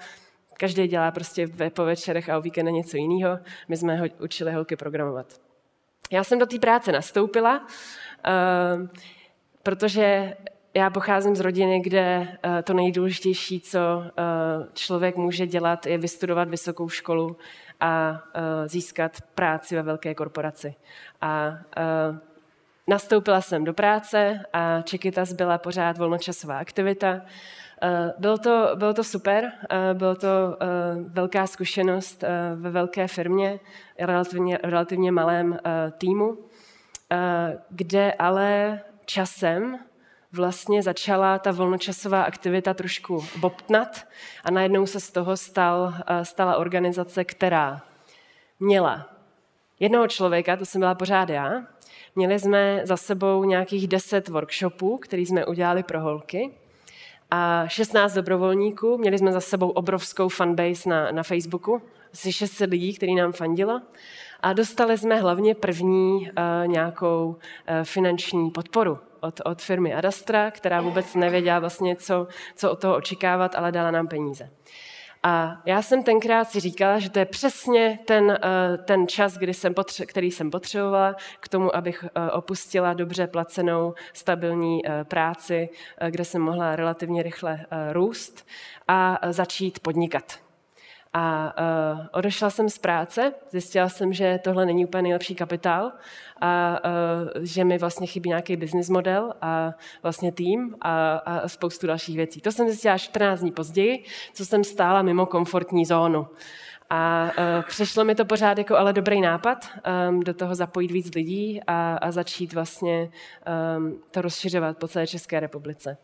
každý dělá prostě po večerech a o víkendu něco jiného. My jsme ho učili holky programovat. Já jsem do té práce nastoupila, uh, protože já pocházím z rodiny, kde uh, to nejdůležitější, co uh, člověk může dělat, je vystudovat vysokou školu a získat práci ve velké korporaci. A nastoupila jsem do práce a Čekytas byla pořád volnočasová aktivita. Bylo to, bylo to super, bylo to velká zkušenost ve velké firmě, relativně, relativně malém týmu, kde ale časem vlastně začala ta volnočasová aktivita trošku bobtnat a najednou se z toho stal, stala organizace, která měla jednoho člověka, to jsem byla pořád já, měli jsme za sebou nějakých deset workshopů, který jsme udělali pro holky, a 16 dobrovolníků. Měli jsme za sebou obrovskou fanbase na, na Facebooku, asi 600 lidí, který nám fandilo. A dostali jsme hlavně první uh, nějakou uh, finanční podporu od, od firmy Adastra, která vůbec nevěděla vlastně, co, co od toho očekávat, ale dala nám peníze. A já jsem tenkrát si říkala, že to je přesně ten, eh, ten čas, kdy jsem potře- který jsem potřebovala k tomu, abych eh, opustila dobře placenou, stabilní eh, práci, kde jsem mohla relativně rychle růst a začít podnikat. A uh, odešla jsem z práce, zjistila jsem, že tohle není úplně nejlepší kapitál a uh, že mi vlastně chybí nějaký business model a vlastně tým a, a spoustu dalších věcí. To jsem zjistila 14 dní později, co jsem stála mimo komfortní zónu. A uh, přišlo mi to pořád jako ale dobrý nápad um, do toho zapojit víc lidí a, a začít vlastně um, to rozšiřovat po celé České republice.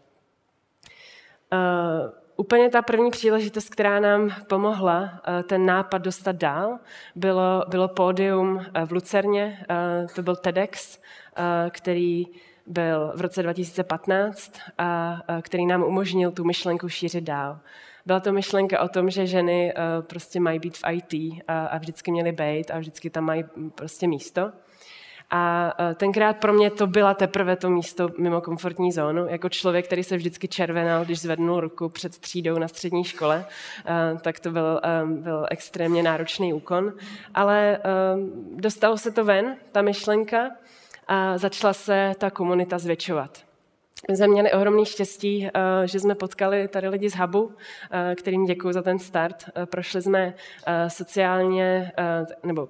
Uh, Úplně ta první příležitost, která nám pomohla eh, ten nápad dostat dál, bylo, bylo pódium eh, v Lucerně, eh, to byl TEDx, který byl v roce 2015 a který nám umožnil tu myšlenku šířit dál. Byla to myšlenka o tom, že ženy prostě mají být v IT a vždycky měly být a vždycky tam mají mm, prostě místo. A e, tenkrát pro mě to byla teprve to místo mimo komfortní zónu. Jako člověk, který se vždycky červenal, když zvednul ruku před třídou na střední škole, e, tak to byl, e, byl extrémně náročný úkon. Ale dostalo se to ven, ta myšlenka, a začala se ta komunita zvětšovat. My jsme měli ohromný štěstí, že jsme potkali tady lidi z Hubu, kterým děkuji za ten start. Prošli jsme sociálně, nebo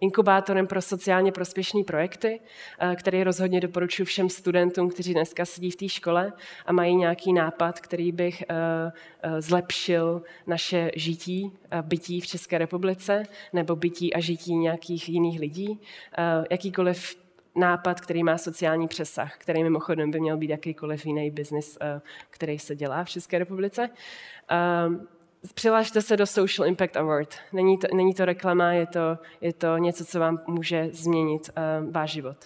inkubátorem pro sociálně prospěšné projekty, eh, který rozhodně doporučuji všem studentům, kteří dneska sedí v té škole a mají nějaký nápad, který bych eh, eh, zlepšil naše žití, bytí v České republice nebo bytí a žití nějakých jiných lidí. Jakýkoliv nápad, který má sociální přesah, který mimochodem by měl být jakýkoliv jiný biznis, který se dělá v České republice. Přihlašte se do Social Impact Award. Není to, není to reklama, je to, je to něco, co vám může změnit uh, váš život.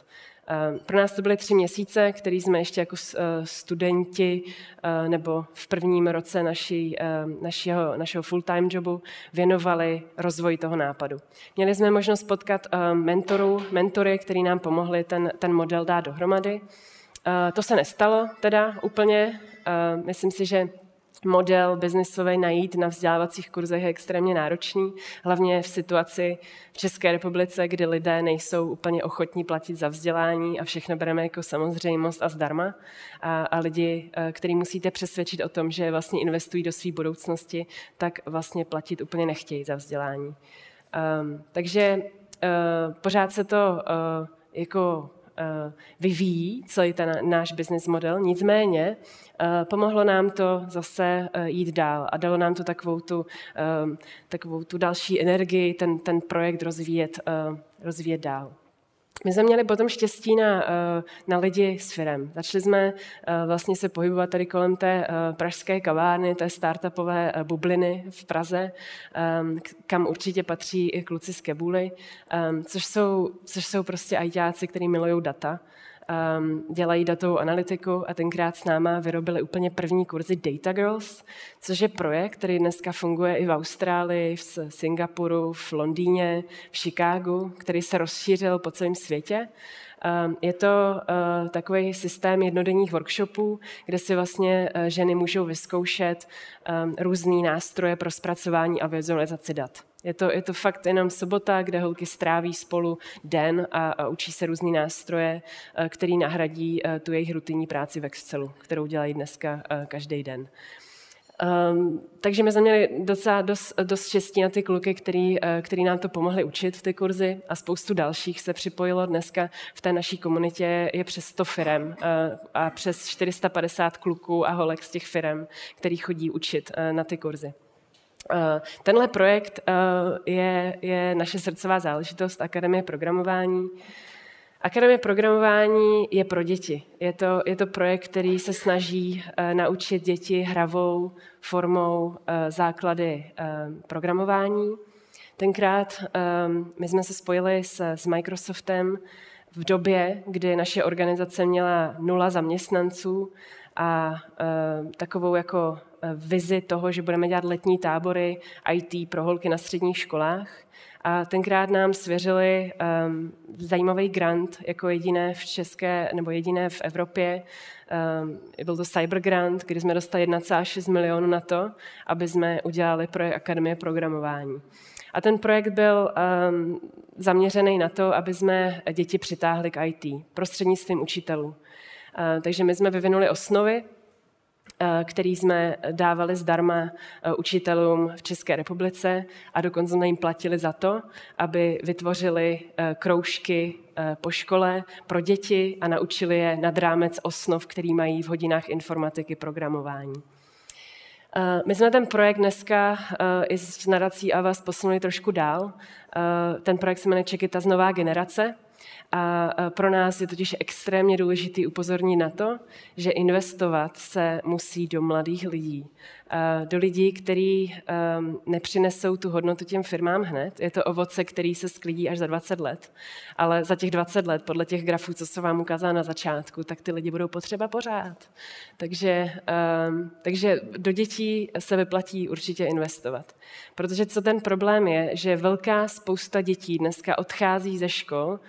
Uh, pro nás to byly tři měsíce, který jsme ještě jako uh, studenti uh, nebo v prvním roce naší, uh, našeho, našeho full-time jobu věnovali rozvoji toho nápadu. Měli jsme možnost potkat uh, mentorů, mentory, který nám pomohli ten, ten model dát dohromady. Uh, to se nestalo teda úplně. Uh, myslím si, že model biznisový najít na vzdělávacích kurzech je extrémně náročný, hlavně v situaci v České republice, kdy lidé nejsou úplně ochotní platit za vzdělání a všechno bereme jako samozřejmost a zdarma. A, a lidi, eh, který musíte přesvědčit o tom, že vlastně investují do své budoucnosti, tak vlastně platit úplně nechtějí za vzdělání. Um, takže uh, pořád se to uh, jako vyvíjí celý ten náš business model. Nicméně eh, pomohlo nám to zase eh, jít dál a dalo nám to takovou tu, takovou tu další energii, ten, ten projekt rozvíjet, rozvíjet dál. My jsme měli potom štěstí na, eh, na lidi s firem. Začali jsme eh, vlastně se pohybovat tady kolem té eh, pražské kavárny, té startupové bubliny v Praze, kam určitě patří i kluci z Kebuly, což jsou, což jsou prostě ajťáci, kteří milují data um, dělají datovou analytiku a tenkrát s náma vyrobili úplně první kurzy Data Girls, což je projekt, který dneska funguje i v Austrálii, v Singapuru, v Londýně, v Chicagu, který se rozšířil po celém světě. Ehm, je to eh, takový systém jednodenních workshopů, kde si vlastně eh, ženy můžou vyzkoušet ehm, různé nástroje pro zpracování a vizualizaci dat. Je to, je to fakt jenom sobota, kde holky stráví spolu den a, a učí se různé nástroje, eh, který nahradí tu jejich rutinní práci v Excelu, kterou dělají dneska každý den. Um, takže my jsme měli docela dost, dost štěstí na ty kluky, který, který nám to pomohli učit v ty kurzy a spoustu dalších se připojilo. Dneska v té naší komunitě je přes 100 firem a přes 450 kluků a holek z těch firem, který chodí učit na ty kurzy. Tenhle projekt je, je naše srdcová záležitost Akademie programování. Akademie programování je pro děti. Je to, je to projekt, který se snaží uh, naučit děti hravou formou základy programování. Tenkrát um, my jsme se spojili s, s Microsoftem v době, kdy naše organizace měla nula zaměstnanců a takovou jako vizi toho, že budeme dělat letní tábory IT pro holky na středních školách. A tenkrát nám svěřili um, zajímavý grant jako jediné v České nebo jediné v Evropě. Um, byl to Cyber Grant, kdy jsme dostali 1,6 milionu na to, aby jsme udělali projekt Akademie programování. A ten projekt byl um, zaměřený na to, aby jsme děti přitáhli k IT prostřednictvím učitelů. Uh, takže my jsme vyvinuli osnovy, Eh, který jsme dávali zdarma eh, učitelům v České republice a dokonce jsme jim platili za to, aby vytvořili eh, kroužky po škole pro děti a naučili je nad rámec osnov, který mají v hodinách informatiky programování. My jsme ten projekt dneska i s nadací AVAS posunuli trošku dál. Ten projekt se jmenuje Čekita z nová generace a pro nás je totiž extrémně důležitý upozornit na to, že investovat se musí do mladých lidí. Do lidí, kteří ehm, nepřinesou tu hodnotu těm firmám hned. Je to ovoce, který se sklidí až za 20 let. Ale za těch 20 let, podle těch grafů, co se vám ukázal na začátku, tak ty lidi budou potřeba pořád. Takže, ehm, takže do dětí se vyplatí určitě investovat. Protože co ten problém je, že velká spousta dětí dneska odchází ze škol,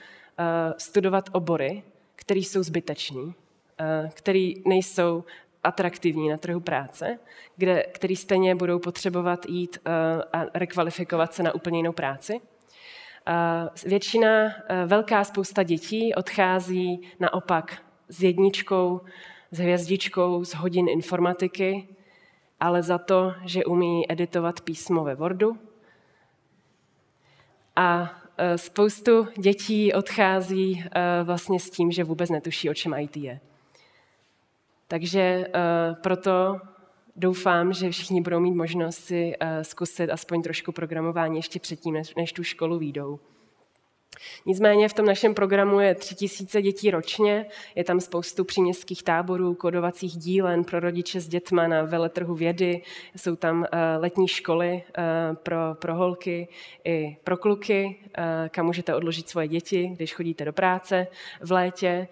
studovat obory, které jsou zbytečný, eh, které nejsou atraktivní na trhu práce, kde, který stejně budou potřebovat jít eh, a rekvalifikovat se na úplně jinou práci. Většina, velká spousta dětí odchází naopak s jedničkou, s hvězdičkou z hodin informatiky, ale za to, že umí editovat písmo ve Wordu. A Eh, spoustu dětí odchází eh, vlastně s tím, že vůbec netuší, o čem IT je. Takže eh, proto doufám, že všichni budou mít možnost si zkusit aspoň trošku programování ještě předtím, než tu školu výjdou. Nicméně v tom našem programu je tři tisíce dětí ročně, je tam spoustu příměstských táborů, kodovacích dílen pro rodiče s dětma na veletrhu vědy, jsou tam eh, letní školy eh, pro, pro holky i pro kluky, eh, kam můžete odložit svoje děti, když chodíte do práce v létě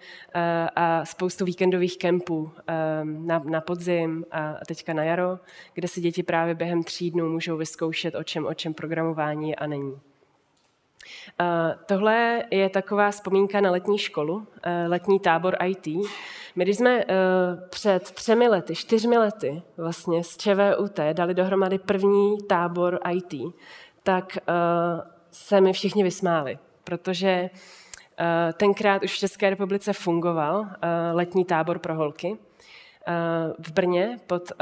a spoustu víkendových kempů na, na podzim a teďka na jaro, kde si děti právě během tří dnů můžou vyzkoušet, o čem, o čem programování a není. Tohle je taková vzpomínka na letní školu, letní tábor IT. My když jsme před třemi lety, čtyřmi lety vlastně z ČVUT dali dohromady první tábor IT, tak se mi všichni vysmáli, protože tenkrát už v České republice fungoval letní tábor pro holky v Brně pod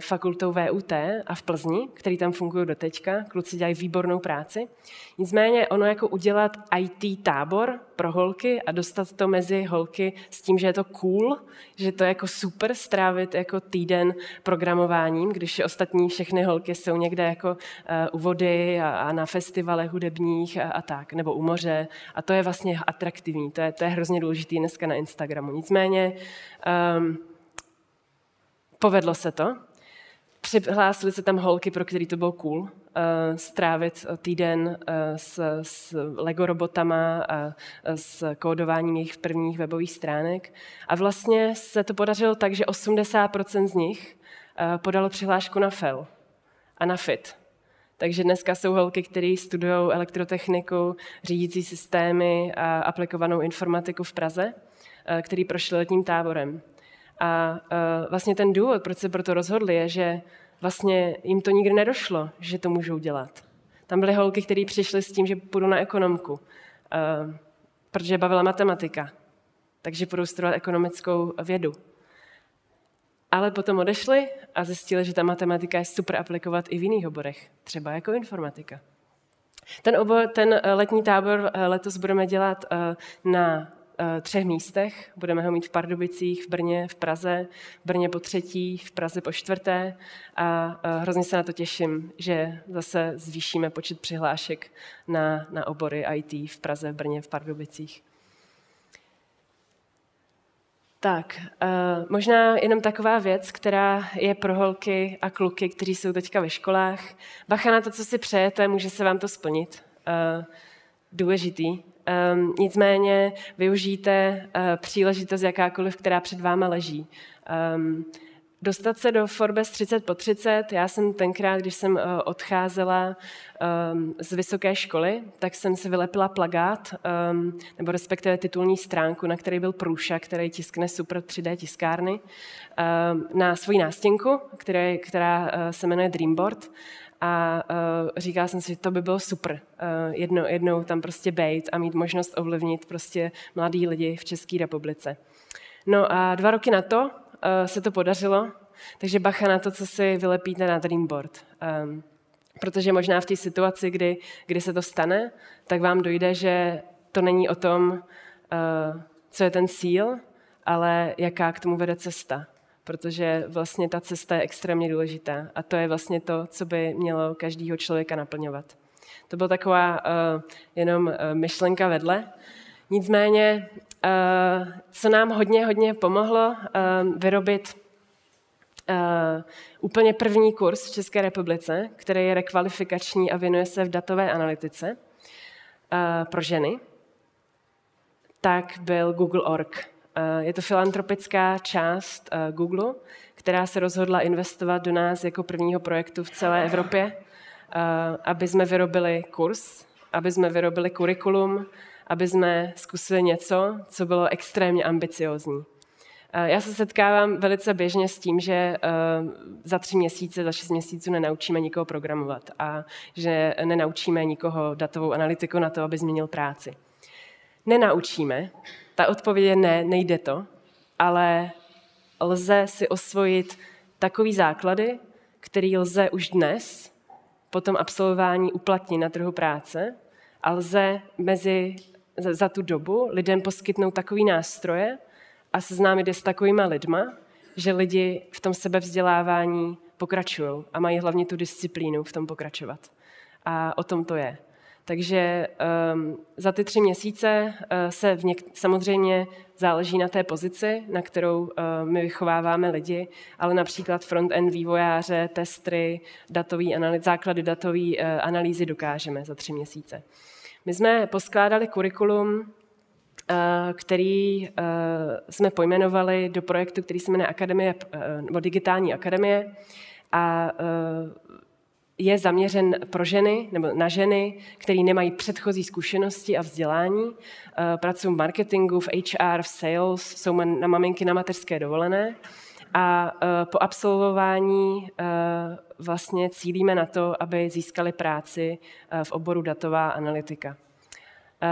fakultou VUT a v Plzni, který tam fungují do teďka. Kluci dělají výbornou práci. Nicméně ono jako udělat IT tábor pro holky a dostat to mezi holky s tím, že je to cool, že to je jako super strávit jako týden programováním, když ostatní všechny holky jsou někde jako u vody a, na festivalech hudebních a, a tak, nebo u moře. A to je vlastně atraktivní, to je, to je hrozně důležité dneska na Instagramu. Nicméně um, Povedlo se to. Přihlásili se tam holky, pro který to bylo cool, uh, strávit týden uh, s, s Lego robotama a s kódováním jejich prvních webových stránek. A vlastně se to podařilo tak, že 80% z nich podalo přihlášku na FEL a na FIT. Takže dneska jsou holky, které studují elektrotechniku, řídící systémy a aplikovanou informatiku v Praze, který prošli letním táborem. A uh, vlastně ten důvod, proč se proto rozhodli, je, že vlastně jim to nikdy nedošlo, že to můžou dělat. Tam byly holky, které přišly s tím, že půjdu na ekonomku, uh, protože bavila matematika, takže půjdu studovat ekonomickou vědu. Ale potom odešli a zjistili, že ta matematika je super aplikovat i v jiných oborech, třeba jako informatika. Ten, obor, ten letní tábor letos budeme dělat na Eh, třech místech. Budeme ho mít v Pardubicích, v Brně, v Praze, v Brně po třetí, v Praze po čtvrté a eh, hrozně se na to těším, že zase zvýšíme počet přihlášek na, na obory IT v Praze, v Brně, v Pardubicích. Tak, uh, možná jenom taková věc, která je pro holky a kluky, kteří jsou teďka ve školách. Bacha na to, co si přejete, může se vám to splnit. Důležitý. Um, nicméně využijte uh, příležitost jakákoliv, která před váma leží. Um, dostat se do Forbes 30 po 30. Já jsem tenkrát, když jsem uh, odcházela um, z vysoké školy, tak jsem si vylepila plagát, nebo respektive titulní stránku, na který byl průša, který tiskne super 3D tiskárny, na svoji nástěnku, která uh, se jmenuje Dreamboard a uh, říkala jsem si, že to by bylo super uh, jedno, jednou tam prostě bejt a mít možnost ovlivnit prostě mladý lidi v České republice. No a dva roky na to uh, se to podařilo, takže bacha na to, co si vylepíte na Dreamboard. Um, protože možná v té situaci, kdy, kdy se to stane, tak vám dojde, že to není o tom, co je ten cíl, ale jaká k tomu vede cesta protože vlastně ta cesta je extrémně důležitá a to je vlastně to, co by mělo každého člověka naplňovat. To byla taková uh, jenom uh, myšlenka vedle. Nicméně, uh, co nám hodně, hodně pomohlo uh, vyrobit uh, úplně první kurz v České republice, který je rekvalifikační a věnuje se v datové analytice uh, pro ženy, tak byl Google.org. Eh, je to filantropická část eh, Google, která se rozhodla investovat do nás jako prvního projektu v celé Evropě, eh, aby jsme vyrobili kurz, aby jsme vyrobili kurikulum, aby jsme zkusili něco, co bylo extrémně ambiciozní. Já se setkávám velice běžně s tím, že za tři měsíce, za šest měsíců nenaučíme nikoho programovat a že nenaučíme nikoho datovou analytiku na to, aby změnil práci. Nenaučíme, ta odpověď je ne, nejde to, ale lze si osvojit takový základy, který lze už dnes po tom absolvování uplatnit na trhu práce a lze mezi, za tu dobu lidem poskytnout takový nástroje a seznámit je s takovýma lidma, že lidi v tom sebevzdělávání pokračují a mají hlavně tu disciplínu v tom pokračovat. A o tom to je. Takže um, za ty tři měsíce uh, se v něk- samozřejmě záleží na té pozici, na kterou uh, my vychováváme lidi, ale například front-end vývojáře, testry, datový analýz, základy datové uh, analýzy dokážeme za tři měsíce. My jsme poskládali kurikulum, který jsme pojmenovali do projektu, který se jmenuje Akademie, nebo Digitální akademie. A je zaměřen pro ženy nebo na ženy, které nemají předchozí zkušenosti a vzdělání. Eh, pracují v marketingu, v HR, v sales, jsou na maminky na mateřské dovolené. A eh, po absolvování eh, vlastně cílíme na to, aby získali práci v oboru datová analytika.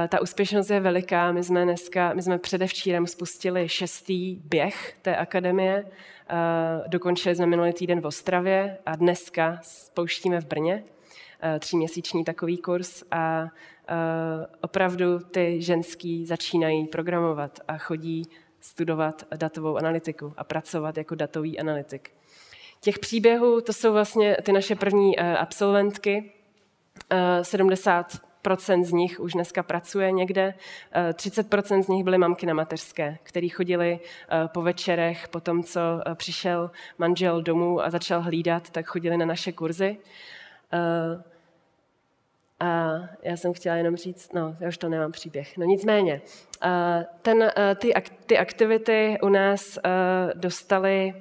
Ta úspěšnost je veliká. My jsme dneska, my jsme předevčírem spustili šestý běh té akademie. Dokončili jsme minulý týden v Ostravě a dneska spouštíme v Brně tříměsíční takový kurz a opravdu ty ženský začínají programovat a chodí studovat datovou analytiku a pracovat jako datový analytik. Těch příběhů, to jsou vlastně ty naše první absolventky, 70 procent z nich už dneska pracuje někde. 30% eh, z nich byly mamky na mateřské, které chodili eh, po večerech, po tom, co eh, přišel manžel domů a začal hlídat, tak chodili na naše kurzy. A já jsem chtěla jenom říct, no, já už to nemám příběh. No nicméně, ten, ty, ty aktivity u nás dostaly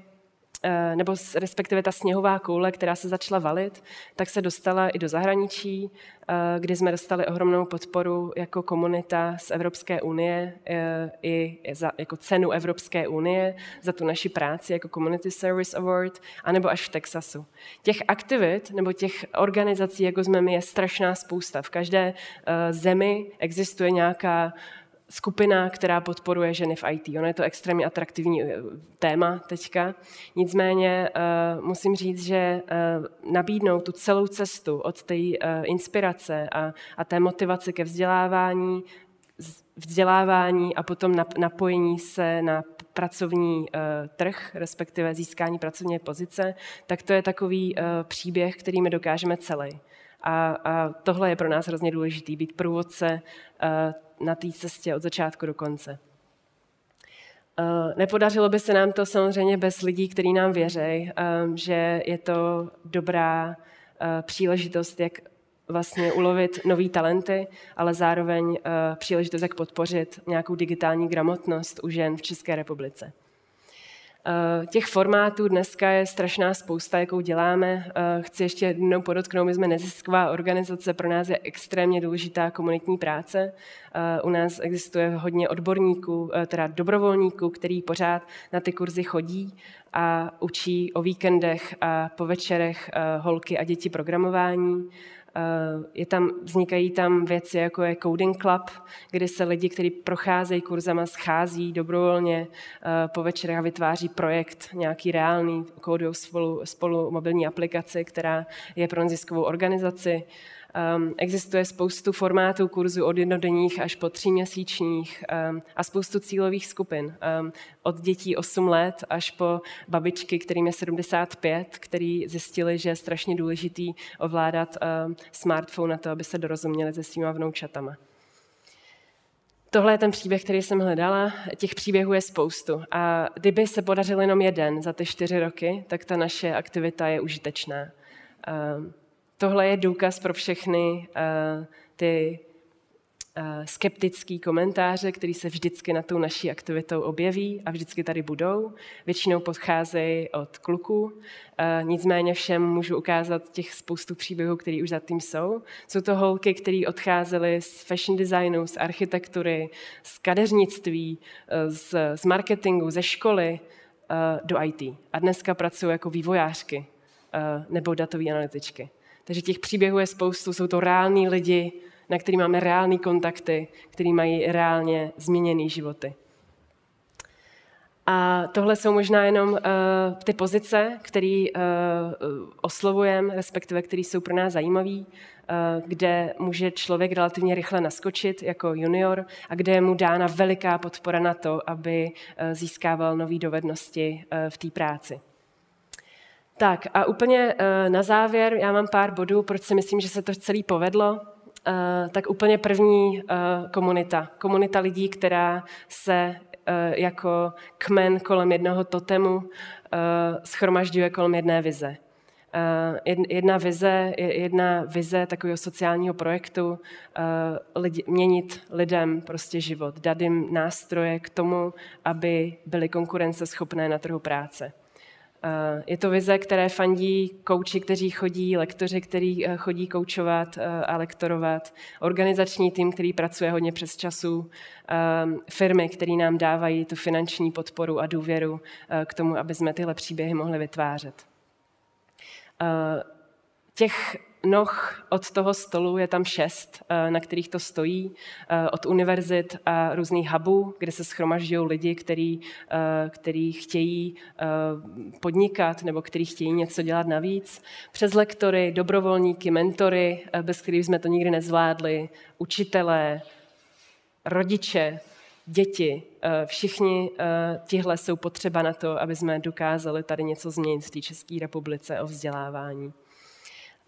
nebo respektive ta sněhová koule, která se začala valit, tak se dostala i do zahraničí, eh, kdy jsme dostali ohromnou podporu jako komunita z Evropské unie eh, i za, jako cenu Evropské unie za tu naši práci jako Community Service Award, anebo až v Texasu. Těch aktivit nebo těch organizací, jako jsme my, je strašná spousta. V každé zemi existuje nějaká skupina, která podporuje ženy v IT. Ono je to extrémně atraktivní eh, téma teďka. Nicméně uh, musím říct, že uh, nabídnout tu celou cestu od té inspirace a, a té motivace ke vzdělávání, vzdělávání a potom napojení se na pracovní trh, respektive získání pracovní pozice, tak to je takový příběh, který my dokážeme celý. A, a tohle je pro nás hrozně důležité, být průvodce uh, na té cestě od začátku do konce. Uh, nepodařilo by se nám to samozřejmě bez lidí, kteří nám věří, um, že je to dobrá příležitost, jak vlastně ulovit nové talenty, ale zároveň příležitost, jak podpořit nějakou digitální gramotnost u žen v České republice. Eh, těch formátů dneska je strašná spousta, jakou děláme. Eh, chci ještě jednou podotknout, my jsme nezisková organizace, pro nás je extrémně důležitá komunitní práce. Eh, u nás existuje hodně odborníků, teda dobrovolníků, který pořád na ty kurzy chodí a učí o víkendech a po večerech holky a děti programování. Eh, je tam, vznikají tam věci, jako je Coding Club, kdy se lidi, kteří procházejí kurzama, schází dobrovolně eh, po večerech a vytváří projekt, nějaký reálný, kódují spolu, spolu mobilní aplikaci, která je pro neziskovou organizaci. Um, existuje spoustu formátů kurzů od jednodenních až po tříměsíčních um, a spoustu cílových skupin. Um, od dětí 8 let až po babičky, kterým je 75, který zjistili, že je strašně důležitý ovládat um, smartphone na to, aby se dorozuměli se svýma vnoučatama. Tohle je ten příběh, který jsem hledala. Těch příběhů je spoustu. A kdyby se podařil jenom jeden za ty čtyři roky, tak ta naše aktivita je užitečná. Um, tohle je důkaz pro všechny uh, ty uh, komentáře, který se vždycky na tou naší aktivitou objeví a vždycky tady budou. Většinou podcházejí od kluků, uh, nicméně všem můžu ukázat těch spoustu příběhů, které už za tím jsou. Jsou to holky, které odcházely z fashion designu, z architektury, z kadeřnictví, z, z marketingu, ze školy do IT. A dneska pracují jako vývojářky nebo datové analytičky. Takže těch příběhů je spoustu, jsou to reální lidi, na který máme reální kontakty, který mají reálně změněné životy. A tohle jsou možná jenom uh, ty pozice, které uh, oslovujeme, respektive které jsou pro nás zajímavé, uh, kde může člověk relativně rychle naskočit jako junior a kde je mu dána veliká podpora na to, aby uh, získával nové dovednosti uh, v té práci. Tak a úplně uh, na závěr, já mám pár bodů, proč si myslím, že se to celý povedlo. Uh, tak úplně první uh, komunita. Komunita lidí, která se jako kmen kolem jednoho totemu schromažďuje kolem jedné vize. Jedna vize, jedna vize takového sociálního projektu, lidi, měnit lidem prostě život, dát jim nástroje k tomu, aby byli konkurenceschopné na trhu práce. Je to vize, které fandí kouči, kteří chodí, lektoři, kteří chodí koučovat a lektorovat, organizační tým, který pracuje hodně přes času, firmy, které nám dávají tu finanční podporu a důvěru k tomu, aby jsme tyhle příběhy mohli vytvářet. Těch noh od toho stolu je tam šest, eh, na kterých to stojí, eh, od univerzit a různých hubů, kde se schromažďují lidi, který, eh, který chtějí podnikat nebo který chtějí něco dělat navíc, přes lektory, dobrovolníky, mentory, bez kterých jsme to nikdy nezvládli, učitelé, rodiče, děti, všichni tihle jsou potřeba na to, aby jsme dokázali tady něco změnit v té České republice o vzdělávání.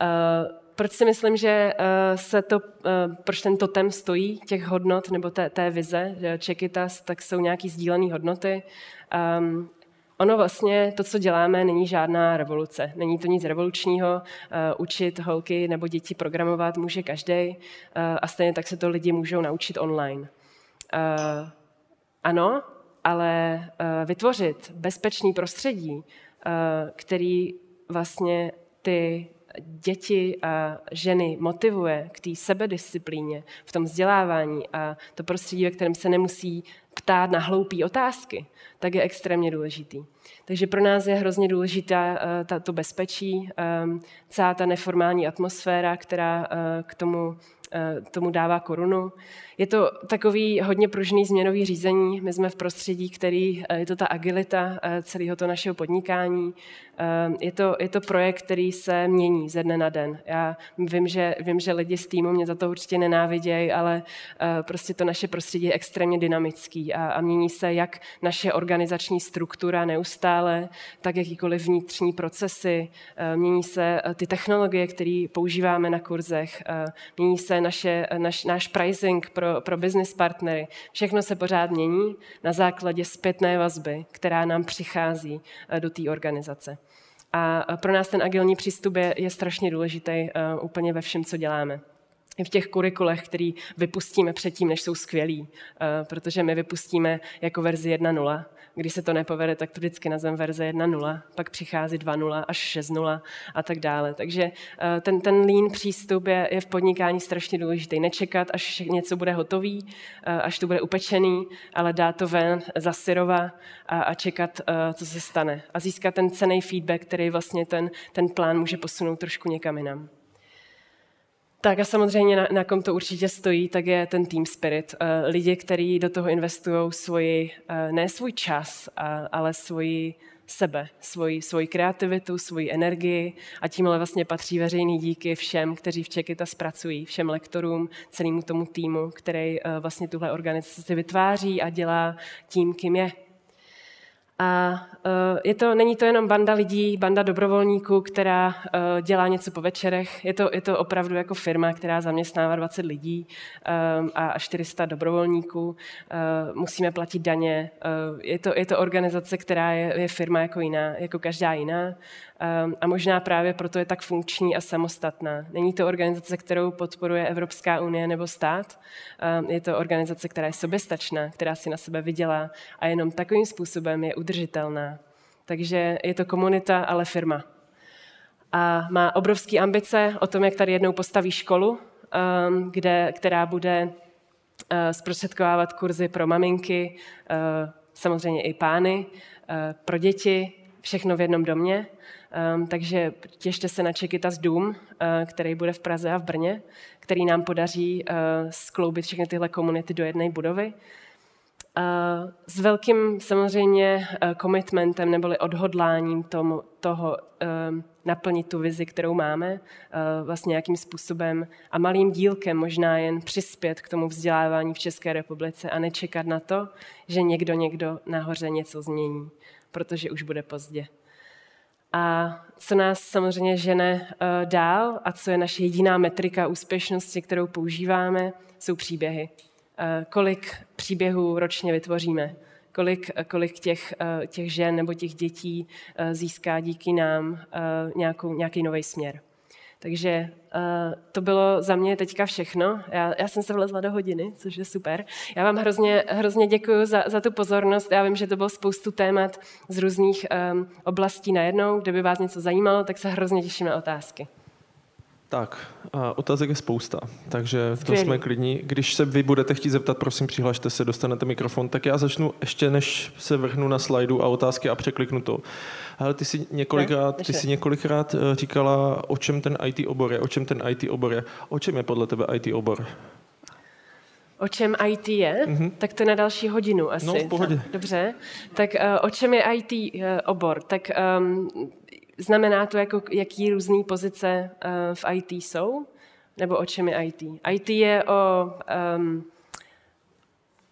Eh, proč si myslím, že eh, se to, eh, proč ten totem stojí těch hodnot nebo té, té vize Čekitas, tak jsou nějaký sdílené hodnoty. Um, ono vlastně, to, co děláme, není žádná revoluce. Není to nic revolučního. Učit holky nebo děti programovat může každý a stejně tak se to lidi můžou naučit online. Ano, ale vytvořit bezpečný prostředí, který vlastně ty děti a ženy motivuje k té sebedisciplíně v tom vzdělávání a to prostředí, ve kterém se nemusí ptát na hloupé otázky, tak je extrémně důležitý. Takže pro nás je hrozně důležitá uh, to bezpečí, um, celá ta neformální atmosféra, která uh, k tomu, tomu dává korunu. Je to takový hodně pružný změnový řízení. My jsme v prostředí, který je to ta agilita celého to našeho podnikání. Je to, je to projekt, který se mění ze dne na den. Já vím, že, vím, že lidi z týmu mě za to určitě nenávidějí, ale prostě to naše prostředí je extrémně dynamický a, a mění se jak naše organizační struktura neustále, tak jakýkoliv vnitřní procesy. Mění se ty technologie, které používáme na kurzech. Mění se naše, naš, náš pricing pro pro, business partnery. Všechno se pořád mění na základě zpětné vazby, která nám přichází eh, do té organizace. A eh, pro nás ten agilní přístup je, je strašně důležitý uh, úplně ve všem, co děláme. I v těch kurikulech, který vypustíme předtím, než jsou skvělí, protože my vypustíme jako verzi 1.0 když se to nepovede, tak to vždycky nazveme verze 1.0, pak přichází 2.0 až 6.0 a tak dále. Takže eh, ten, ten lean přístup je, je v podnikání strašně důležitý. Nečekat, až něco bude hotový, eh, až to bude upečený, ale dát to ven za syrova a, a čekat, eh, co se stane. A získat ten cený feedback, který vlastně ten, ten plán může posunout trošku někam jinam. Tak a samozřejmě na, na kom to určitě stojí, tak je ten team spirit. Uh, lidi, kteří do toho investují svoji, uh, ne svůj čas, ale svoji sebe, svoji, svoji kreativitu, svoji energii a tímhle vlastně patří veřejný díky všem, kteří v Čekita zpracují, všem lektorům, celému tomu týmu, který uh, vlastně tuhle organizaci vytváří a dělá tím, kým je. A uh, je to, není to jenom banda lidí, banda dobrovolníků, která uh, dělá něco po večerech. Je to, je to opravdu jako firma, která zaměstnává 20 lidí um, a 400 dobrovolníků. Musíme platit daně. Je, to, je to organizace, která je, je firma jako jiná, jako každá jiná. A možná právě proto je tak funkční a samostatná. Není to organizace, kterou podporuje Evropská unie nebo stát, je to organizace, která je soběstačná, která si na sebe vydělá a jenom takovým způsobem je udržitelná. Takže je to komunita, ale firma. A má obrovské ambice o tom, jak tady jednou postaví školu, ehm, kde, která bude eh, zprostředkovávat kurzy pro maminky, eh, samozřejmě i pány, eh, pro děti, všechno v jednom domě. Um, takže těšte se na Čekytas Dům, který bude v Praze a v Brně, který nám podaří skloubit všechny tyhle komunity do jedné budovy. Uh, s velkým samozřejmě uh, commitmentem neboli odhodláním tomu, toho uh, naplnit tu vizi, kterou máme, uh, vlastně nějakým způsobem a malým dílkem možná jen přispět k tomu vzdělávání v České republice a nečekat na to, že někdo někdo nahoře něco změní, protože už bude pozdě. A co nás samozřejmě žene dál a co je naše jediná metrika úspěšnosti, kterou používáme, jsou příběhy. Kolik příběhů ročně vytvoříme, kolik, kolik těch, uh, těch žen nebo těch dětí získá díky nám nějakou, nějaký nový směr. Takže to bylo za mě teďka všechno. Já, já jsem se vlezla do hodiny, což je super. Já vám hrozně, hrozně děkuji za, za tu pozornost. Já vím, že to bylo spoustu témat z různých um, oblastí najednou. Kdyby vás něco zajímalo, tak se hrozně těším na otázky. Tak, a otázek je spousta, takže to jsme klidní. Když se vy budete chtít zeptat, prosím, přihlašte se, dostanete mikrofon. Tak já začnu ještě, než se vrhnu na slajdu a otázky a překliknu to. Ale ty si několikrát, ty si několikrát eh, říkala, o čem ten IT obor je, o čem ten IT obor je. O čem je podle tebe IT obor? O čem IT je? Mm-hmm. Tak to je na další hodinu asi. No, v pohodě. Dobře. Tak uh, o čem je IT eh, obor? Tak um, Znamená to, jako, jaký různé pozice uh, v IT jsou? Nebo o čem je IT? IT je o, um,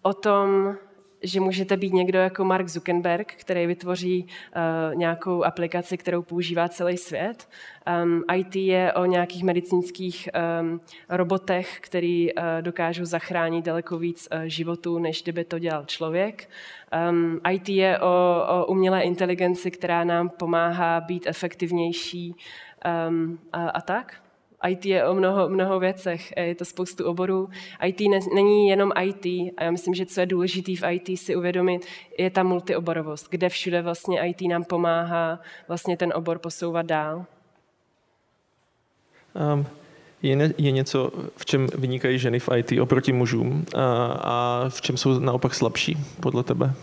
o tom, že můžete být někdo jako Mark Zuckerberg, který vytvoří uh, nějakou aplikaci, kterou používá celý svět. Um, IT je o nějakých medicínských um, robotech, který uh, dokážou zachránit daleko víc uh, životů, než kdyby to dělal člověk. Um, IT je o, o umělé inteligenci, která nám pomáhá být efektivnější um, a, a tak. IT je o mnoho, mnoho věcech, je to spoustu oborů. IT ne, není jenom IT a já myslím, že co je důležité v IT si uvědomit, je ta multioborovost, kde všude vlastně IT nám pomáhá vlastně ten obor posouvat dál. Um, je, ne, je něco, v čem vynikají ženy v IT oproti mužům a, a v čem jsou naopak slabší podle tebe?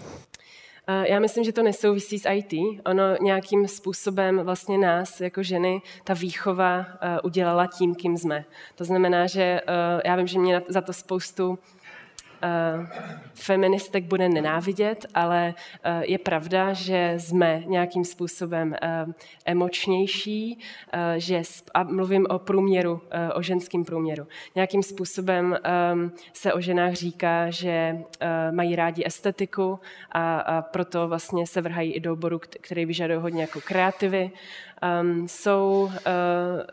Já myslím, že to nesouvisí s IT. Ono nějakým způsobem vlastně nás jako ženy ta výchova udělala tím, kým jsme. To znamená, že já vím, že mě za to spoustu feministek bude nenávidět, ale uh, je pravda, že jsme nějakým způsobem uh, emočnější, že a mluvím o průměru, o ženském průměru. Nějakým způsobem um, se o ženách říká, že mají rádi estetiku a, proto vlastně se vrhají i do oboru, který vyžaduje hodně jako kreativy um, jsou, uh,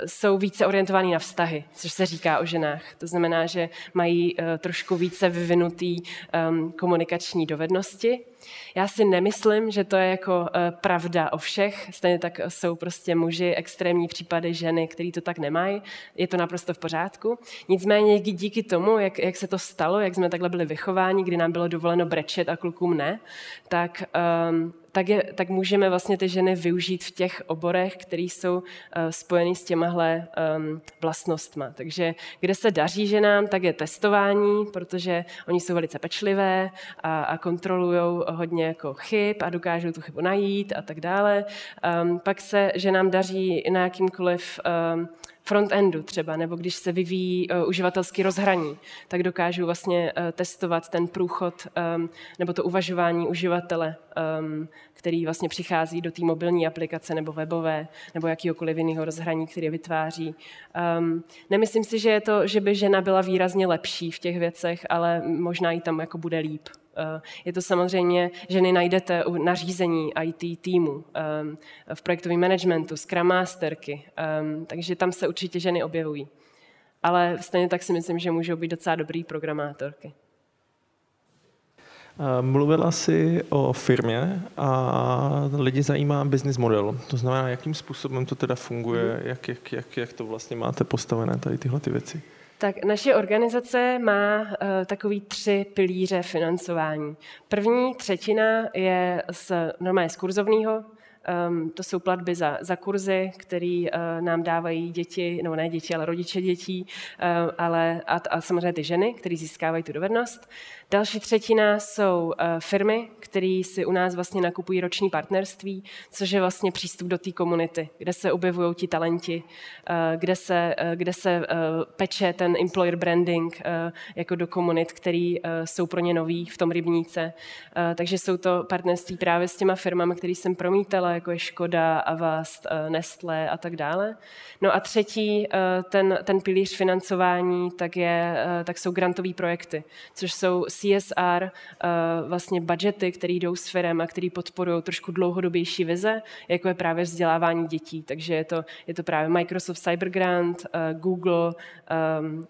jsou více orientovaný na vztahy, což se říká o ženách. To znamená, že mají uh, trošku více vyvinutý um, komunikační dovednosti. Já si nemyslím, že to je jako uh, pravda o všech. Stejně tak jsou prostě muži, extrémní případy ženy, který to tak nemají. Je to naprosto v pořádku. Nicméně díky tomu, jak, jak se to stalo, jak jsme takhle byli vychováni, kdy nám bylo dovoleno brečet a klukům ne, tak um, tak, je, tak můžeme vlastně ty ženy využít v těch oborech, které jsou uh, spojeny s těmahle um, vlastnostma. Takže kde se daří ženám, tak je testování, protože oni jsou velice pečlivé a, a kontrolují hodně jako chyb a dokážou tu chybu najít a tak dále. Um, pak se ženám daří na jakýmkoliv um, frontendu třeba, nebo když se vyvíjí uh, uživatelský rozhraní, tak dokážu vlastně uh, testovat ten průchod um, nebo to uvažování uživatele, um, který vlastně přichází do té mobilní aplikace nebo webové nebo jakýkoliv jiného rozhraní, který vytváří. Um, nemyslím si, že, je to, že by žena byla výrazně lepší v těch věcech, ale možná jí tam jako bude líp. Eh, je to samozřejmě, ženy najdete u nařízení IT týmu, ehm, v projektovém managementu, Scrum Masterky, ehm, takže tam se určitě ženy objevují. Ale stejně tak si myslím, že můžou být docela dobrý programátorky. Eh, mluvila jsi o firmě a lidi zajímá business model. To znamená, jakým způsobem to teda funguje, mhm. jak, jak, jak, jak to vlastně máte postavené, tady tyhle ty věci. Tak naše organizace má uh, takový tři pilíře financování. První třetina je z normálně z kurzovního, Um, to jsou platby za, za kurzy, které uh, nám dávají děti, nebo ne děti, ale rodiče dětí, uh, ale a, a samozřejmě ty ženy, které získávají tu dovednost. Další třetina jsou uh, firmy, které si u nás vlastně nakupují roční partnerství, což je vlastně přístup do té komunity, kde se objevují ti talenti, uh, kde se, uh, kde se peče ten employer branding jako do komunit, který jsou pro ně nový v tom rybníce. Takže jsou to partnerství právě s těma firmami, které jsem promítala, jako je Škoda, Avast, Nestle a tak dále. No a třetí, ten, ten pilíř financování, tak, je, tak jsou grantové projekty, což jsou CSR eh, vlastně budgety, které jdou s firem a které podporují trošku dlouhodobější vize, jako je právě vzdělávání dětí. Takže je to, je to právě Microsoft Cyber Grant, eh, Google, um,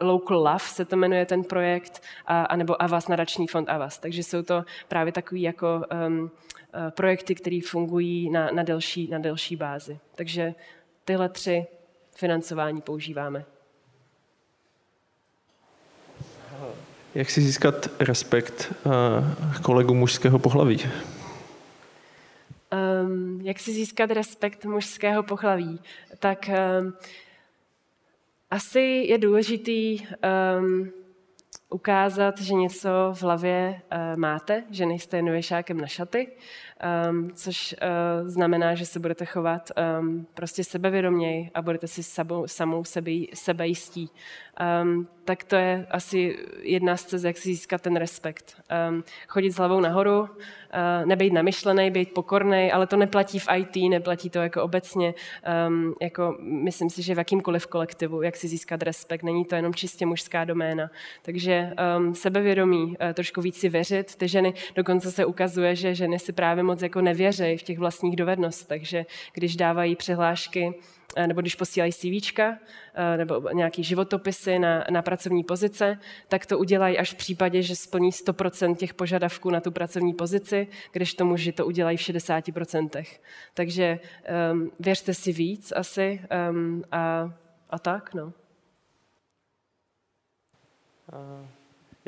Local Love se to jmenuje ten projekt, anebo Avas, nadační fond Avas. Takže jsou to právě takový jako um, projekty, které fungují na, na, delší, na delší bázi. Takže tyhle tři financování používáme. Jak si získat respekt kolegů mužského pohlaví? Um, jak si získat respekt mužského pohlaví? Tak um, asi je důležitý um, ukázat, že něco v hlavě uh, máte, že nejste jen věšákem na šaty, um, což uh, znamená, že se budete chovat um, prostě sebevědoměji a budete si sabou, samou sebe, sebejistí. Um, tak to je asi jedna z cest, jak si získat ten respekt. Um, chodit s hlavou nahoru, uh, nebejt namyšlený, být pokorný, ale to neplatí v IT, neplatí to jako obecně. Um, jako myslím si, že v jakýmkoliv kolektivu, jak si získat respekt, není to jenom čistě mužská doména. Takže um, sebevědomí, uh, trošku víc si věřit. Ty ženy, dokonce se ukazuje, že ženy si právě moc jako nevěřejí v těch vlastních dovednostech, takže když dávají přihlášky, eh, nebo když posílají CVčka eh, nebo nějaký životopisy na, na pracovní pozice, tak to udělají až v případě, že splní 100% těch požadavků na tu pracovní pozici, když to muži to udělají v 60%. Takže um, věřte si víc asi um, a, a tak, no.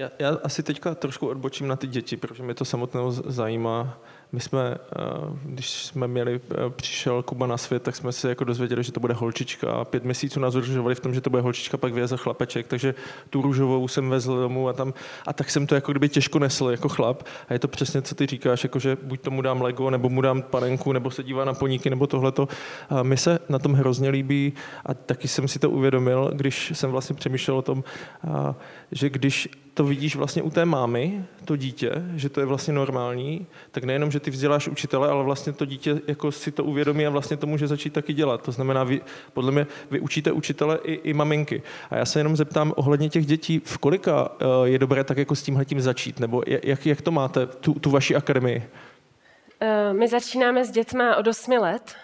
Já, já asi teďka trošku odbočím na ty děti, protože mě to samotného zajímá. My jsme, eh, když jsme měli, eh, přišel Kuba na svět, tak jsme se jako dozvěděli, že to bude holčička. A pět měsíců nás udržovali v tom, že to bude holčička, pak vyjezl chlapeček, takže tu růžovou jsem vezl domů a tam, a tak jsem to jako kdyby těžko nesl jako chlap. A je to přesně, co ty říkáš, jako že buď tomu dám Lego, nebo mu dám panenku, nebo se dívá na poníky, nebo tohleto. A mi se na tom hrozně líbí a taky jsem si to uvědomil, když jsem vlastně přemýšlel o tom, že když to vidíš vlastně u té mámy, to dítě, že to je vlastně normální, tak nejenom, že ty vzděláš učitele, ale vlastně to dítě jako si to uvědomí a vlastně to může začít taky dělat. To znamená, vy, podle mě vy učíte učitele i, i maminky. A já se jenom zeptám ohledně těch dětí, v kolika eh, je dobré tak jako s tímhletím začít, nebo jak, jak to máte, tu, tu vaši akademii? Eh, my začínáme s dětma od 8 let,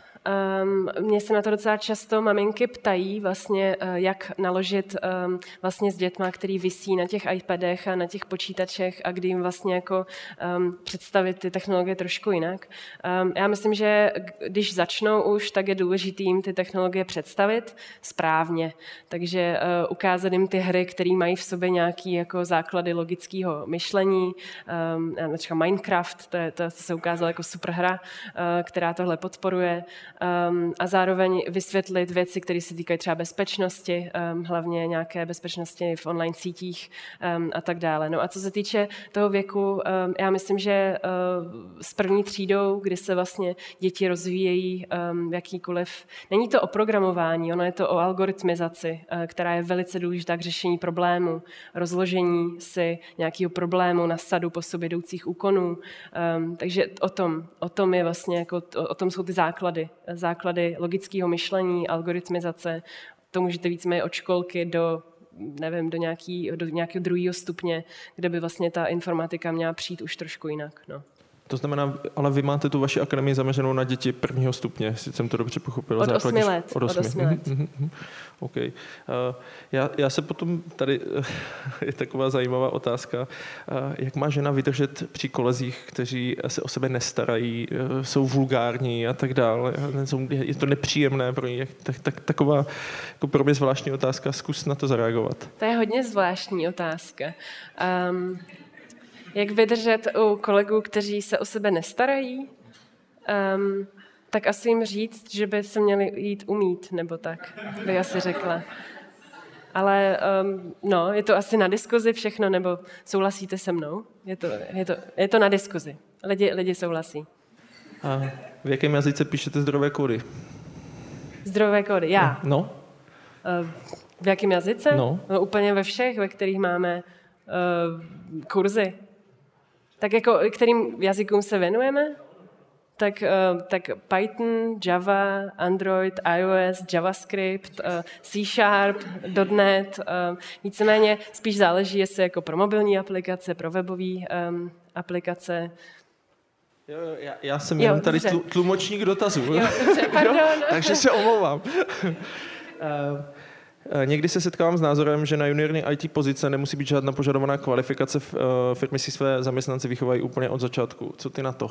Um, mě se na to docela často maminky ptají, vlastně, uh, jak naložit um, vlastně s dětma, který visí na těch iPadech a na těch počítačech a kdy jim vlastně jako um, představit ty technologie trošku jinak. Um, já myslím, že když začnou už, tak je důležité jim ty technologie představit správně. Takže uh, ukázat jim ty hry, které mají v sobě nějaký jako základy logického myšlení. Um, třeba Minecraft, to, je, to se ukázalo jako super hra, uh, která tohle podporuje um, a zároveň vysvětlit věci, které se týkají třeba bezpečnosti, um, hlavně nějaké bezpečnosti v online sítích um, a tak dále. No a co se týče toho věku, um, já myslím, že uh, s první třídou, kdy se vlastně děti rozvíjejí um, jakýkoliv, není to o programování, ono je to o algoritmizaci, uh, která je velice důležitá k řešení problému, rozložení si nějakého problému na sadu po sobě jdoucích úkonů. Um, takže o tom, o tom je vlastně, jako, o, o tom jsou ty základy základy logického myšlení, algoritmizace. To můžete víceméně od školky do nevím, do, nějaký, do nějakého druhého stupně, kde by vlastně ta informatika měla přijít už trošku jinak. No. To znamená, ale vy máte tu vaši akademii zaměřenou na děti prvního stupně, jestli jsem to dobře pochopil. Od osmi let. Od osmi, od osmi let. Mm-hmm. OK. Uh, já, já se potom, tady je taková zajímavá otázka, uh, jak má žena vydržet při kolezích, kteří se o sebe nestarají, uh, jsou vulgární a tak dále. Je to nepříjemné pro ně. Tak, tak, taková jako pro mě zvláštní otázka, zkus na to zareagovat. To je hodně zvláštní otázka. Um, jak vydržet u kolegů, kteří se o sebe nestarají, um, tak asi jim říct, že by se měli jít umít, nebo tak, by asi řekla. Ale um, no, je to asi na diskuzi všechno, nebo souhlasíte se mnou? Je to, je to, je to na diskuzi. Lidi, lidi souhlasí. A v jakém jazyce píšete zdrové kódy? Zdrové kódy, já? No. Uh, v jakém jazyce? No. no. Úplně ve všech, ve kterých máme uh, kurzy. Tak jako kterým jazykům se věnujeme? Tak, uh, tak Python, Java, Android, iOS, JavaScript, uh, C Sharp, .NET, uh, víceméně spíš záleží, jestli jako pro mobilní aplikace, pro webové um, aplikace. Jo, já, já jsem jenom tady tlu, tlumočník dotazů. Jo, dobře, pardon. Takže se omlouvám. Eh, někdy se setkávám s názorem, že na juniorní IT pozice nemusí být žádná požadovaná kvalifikace. Eh, firmy si své zaměstnance vychovají úplně od začátku. Co ty na to?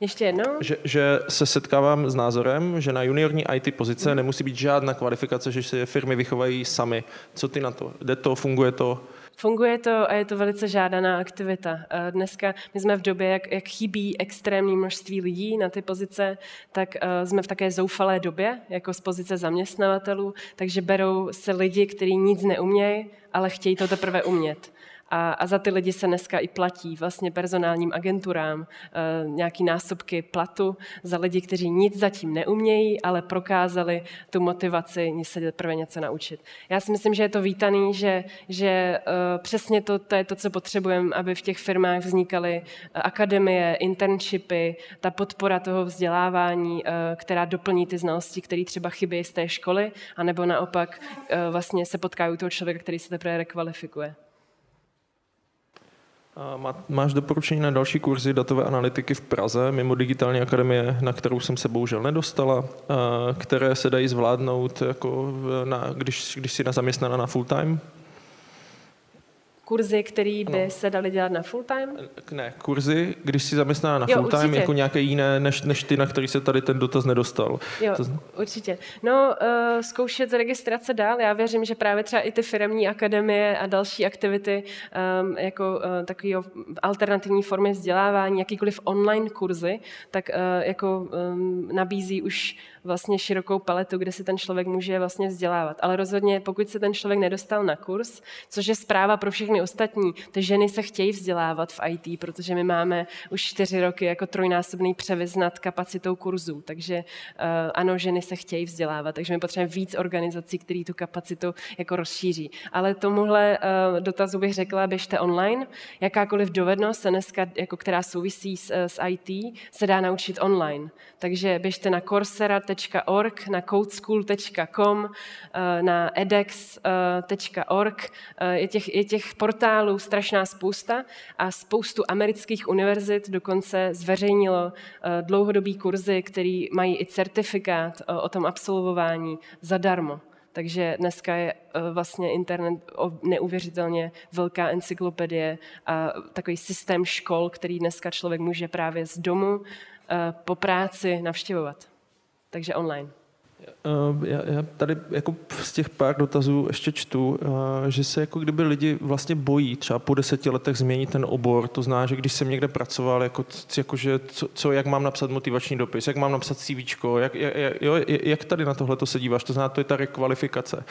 Ještě jednou? Že, že se setkávám s názorem, že na juniorní IT pozice hmm. nemusí být žádná kvalifikace, že se firmy vychovají sami. Co ty na to? Jde to, funguje to? Funguje to a je to velice žádaná aktivita. Dneska my jsme v době, jak, jak chybí extrémní množství lidí na ty pozice, tak jsme v také zoufalé době, jako z pozice zaměstnavatelů, takže berou se lidi, kteří nic neumějí, ale chtějí to teprve umět. A, a za ty lidi se dneska i platí vlastně personálním agenturám e, nějaký násobky platu za lidi, kteří nic zatím neumějí, ale prokázali tu motivaci se teprve něco naučit. Já si myslím, že je to vítaný, že, že e, přesně to, to je to, co potřebujeme, aby v těch firmách vznikaly akademie, internshipy, ta podpora toho vzdělávání, e, která doplní ty znalosti, které třeba chybí z té školy, anebo naopak e, vlastně se potkají u toho člověka, který se teprve rekvalifikuje. Máš doporučení na další kurzy datové analytiky v Praze, mimo digitální akademie, na kterou jsem se bohužel nedostala, které se dají zvládnout, jako na, když, když jsi na zaměstnaná na full time? Kurzy, které by no. se daly dělat na full time? Ne, kurzy, když jsi zaměstná na jo, full time, určitě. jako nějaké jiné, než, než ty, na který se tady ten dotaz nedostal. Jo, to... určitě. No, uh, zkoušet registrace dál. Já věřím, že právě třeba i ty firmní akademie a další aktivity, um, jako uh, takový alternativní formy vzdělávání, jakýkoliv online kurzy, tak uh, jako um, nabízí už vlastně širokou paletu, kde si ten člověk může vlastně vzdělávat. Ale rozhodně, pokud se ten člověk nedostal na kurz, což je zpráva pro všechny ostatní, ty ženy se chtějí vzdělávat v IT, protože my máme už čtyři roky jako trojnásobný převis nad kapacitou kurzů. Takže uh, ano, ženy se chtějí vzdělávat, takže my potřebujeme víc organizací, které tu kapacitu jako rozšíří. Ale tomuhle uh, dotazu bych řekla, běžte online. Jakákoliv dovednost se dneska, jako která souvisí s, s IT, se dá naučit online. Takže běžte na coursera.org, na codeschool.com, eh, na edex.org. Je těch, je těch portálů strašná spousta a spoustu amerických univerzit dokonce zveřejnilo eh, dlouhodobý kurzy, který mají i certifikát eh, o tom absolvování zadarmo. Takže dneska je eh, vlastně internet neuvěřitelně velká encyklopedie a takový systém škol, který dneska člověk může právě z domu po práci navštěvovat. Takže online. Eh, já, já tady jako z těch pár dotazů ještě čtu, eh, že se jako kdyby lidi vlastně bojí třeba po deseti letech změnit ten obor. To zná, že když jsem někde pracoval, jako, jako že co, co, jak mám napsat motivační dopis, jak mám napsat CV, jak, jak, jo, jak tady na tohle to se díváš? To zná, to je ta rekvalifikace.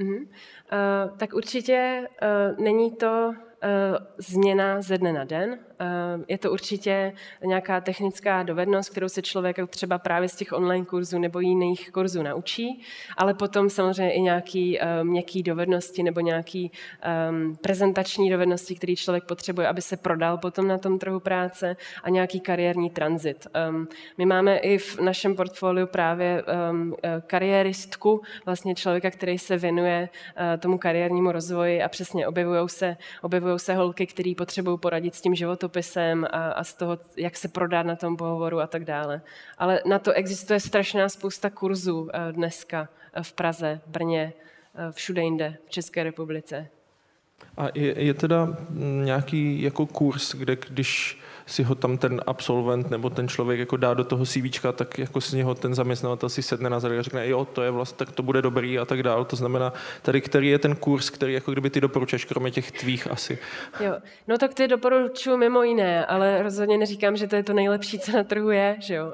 Mm-hmm. Uh, tak určitě uh, není to změna ze dne na den. Ehm, je to určitě nějaká technická dovednost, kterou se člověk třeba právě z těch online kurzů nebo jiných kurzů naučí, ale potom samozřejmě i nějaký ehm, měkký dovednosti nebo nějaký ehm, prezentační dovednosti, který člověk potřebuje, aby se prodal potom na tom trhu práce a nějaký kariérní tranzit. My máme i v našem portfoliu právě e, kariéristku, vlastně člověka, který se věnuje tomu kariérnímu rozvoji a přesně objevují se, objevují se holky, které potřebují poradit s tím životopisem a, a z toho, jak se prodat na tom pohovoru a tak dále. Ale na to existuje strašná spousta kurzů eh, dneska eh, v Praze, Brně, eh, všude jinde v České republice. A je, je teda nějaký jako kurz, kde když si ho tam ten absolvent nebo ten člověk jako dá do toho CV, tak jako z něho ten zaměstnavatel si sedne na a řekne, jo, to je vlastně, tak to bude dobrý a tak dále. To znamená, tady který je ten kurz, který jako kdyby ty doporučuješ, kromě těch tvých asi. Jo, no tak ty doporučuji mimo jiné, ale rozhodně neříkám, že to je to nejlepší, co na trhu je, že jo. Uh,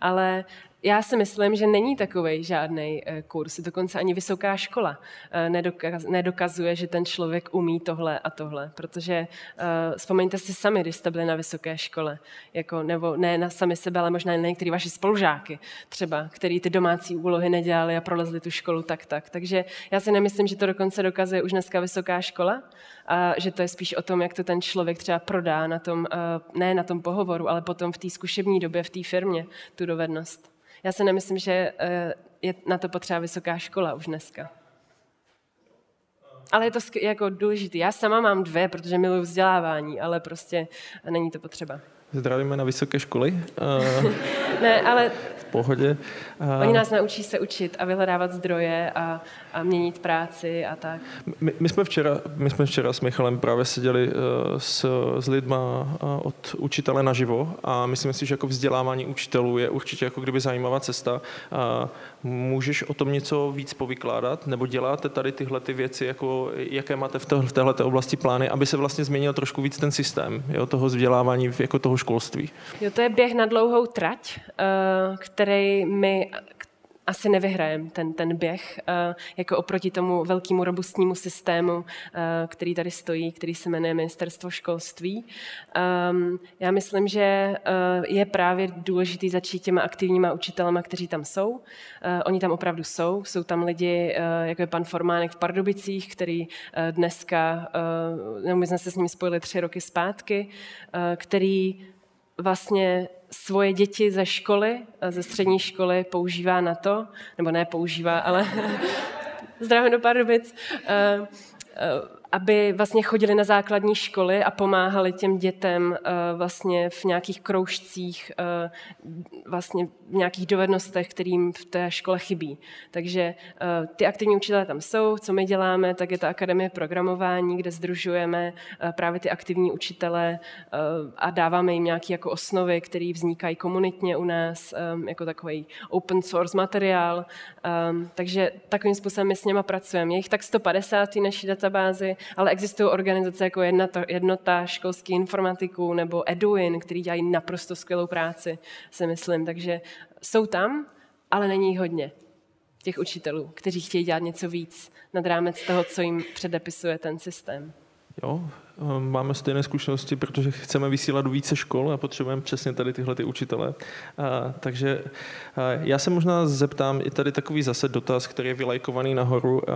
ale já si myslím, že není takový žádný eh, kurz, dokonce ani vysoká škola eh, nedokazuje, že ten člověk umí tohle a tohle, protože uh, vzpomeňte si sami, když jste byli na vysoké škole, jako, nebo ne na sami sebe, ale možná na některý vaši spolužáky třeba, který ty domácí úlohy nedělali a prolezli tu školu tak tak. Takže já si nemyslím, že to dokonce dokazuje už dneska vysoká škola, a že to je spíš o tom, jak to ten člověk třeba prodá na tom, ne na tom pohovoru, ale potom v té zkušební době v té firmě tu dovednost. Já si nemyslím, že eh, je na to potřeba vysoká škola už dneska. Ale je to jako důležité. Já sama mám dvě, protože miluji vzdělávání, ale prostě není to potřeba. zdravíme na vysoké školy. ne, ale pohodě. Oni nás naučí se učit a vyhledávat zdroje a, a měnit práci a tak. My, my, jsme včera, my jsme včera s Michalem právě seděli uh, s, s lidma uh, od učitele naživo a myslím si, že jako vzdělávání učitelů je určitě jako kdyby zajímavá cesta. Uh, můžeš o tom něco víc povykládat? Nebo děláte tady tyhle ty věci, jako, jaké máte v, v této oblasti plány, aby se vlastně změnil trošku víc ten systém jo, toho vzdělávání, jako toho školství? Jo, to je běh na dlouhou trať, uh, který my asi nevyhrajeme ten, ten běh, uh, jako oproti tomu velkému robustnímu systému, uh, který tady stojí, který se jmenuje Ministerstvo školství. Um, já myslím, že uh, je právě důležitý začít těma aktivníma učitelema, kteří tam jsou. Oni tam opravdu jsou. Jsou tam lidi, jako je pan Formánek v Pardubicích, který dneska, my jsme se s ním spojili tři roky zpátky, který vlastně svoje děti ze školy, ze střední školy používá na to, nebo ne používá, ale zdravím do Pardubic, uh, uh, aby vlastně chodili na základní školy a pomáhali těm dětem eh, vlastně v nějakých kroužcích, eh, vlastně v nějakých dovednostech, kterým v té škole chybí. Takže eh, ty aktivní učitelé tam jsou. Co my děláme, tak je ta akademie programování, kde združujeme právě ty aktivní učitele a dáváme jim nějaké jako osnovy, které vznikají komunitně u nás, jako takový open source materiál. Takže takovým způsobem my s něma pracujeme. Je jich tak 150 v naší databázi ale existují organizace jako jednota, jednota školských informatiků nebo Eduin, který dělají naprosto skvělou práci, si myslím. Takže jsou tam, ale není hodně těch učitelů, kteří chtějí dělat něco víc nad rámec toho, co jim předepisuje ten systém. Jo, máme stejné zkušenosti, protože chceme vysílat do více škol a potřebujeme přesně tady tyhle ty učitele. A, takže a já se možná zeptám i tady takový zase dotaz, který je vylajkovaný nahoru, a,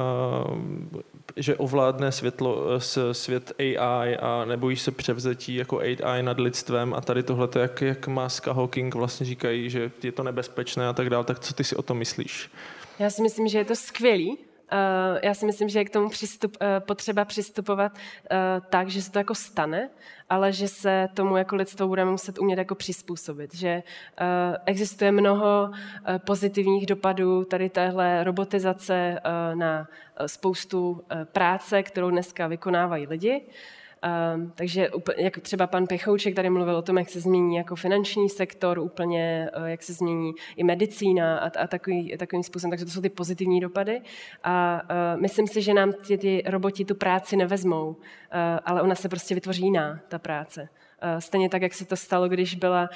že ovládne světlo, svět AI a nebojí se převzetí jako AI nad lidstvem a tady tohle, jak, jak Musk a Hawking vlastně říkají, že je to nebezpečné a tak dále, tak co ty si o tom myslíš? Já si myslím, že je to skvělý, já si myslím, že je k tomu přistup, uh, potřeba přistupovat uh, tak, že se to jako stane, ale že se tomu jako lidstvo budeme muset umět jako přizpůsobit. Že existuje mnoho pozitivních dopadů tady téhle robotizace na spoustu práce, kterou dneska vykonávají lidi. Um, takže jak třeba pan Pechouček tady mluvil o tom, jak se změní jako finanční sektor, úplně uh, jak se změní i medicína a, a takový, takovým způsobem. Takže to jsou ty pozitivní dopady. A uh, myslím si, že nám ty, ty roboti tu práci nevezmou, uh, ale ona se prostě vytvoří jiná, ta práce. Stejně tak, jak se to stalo, když byla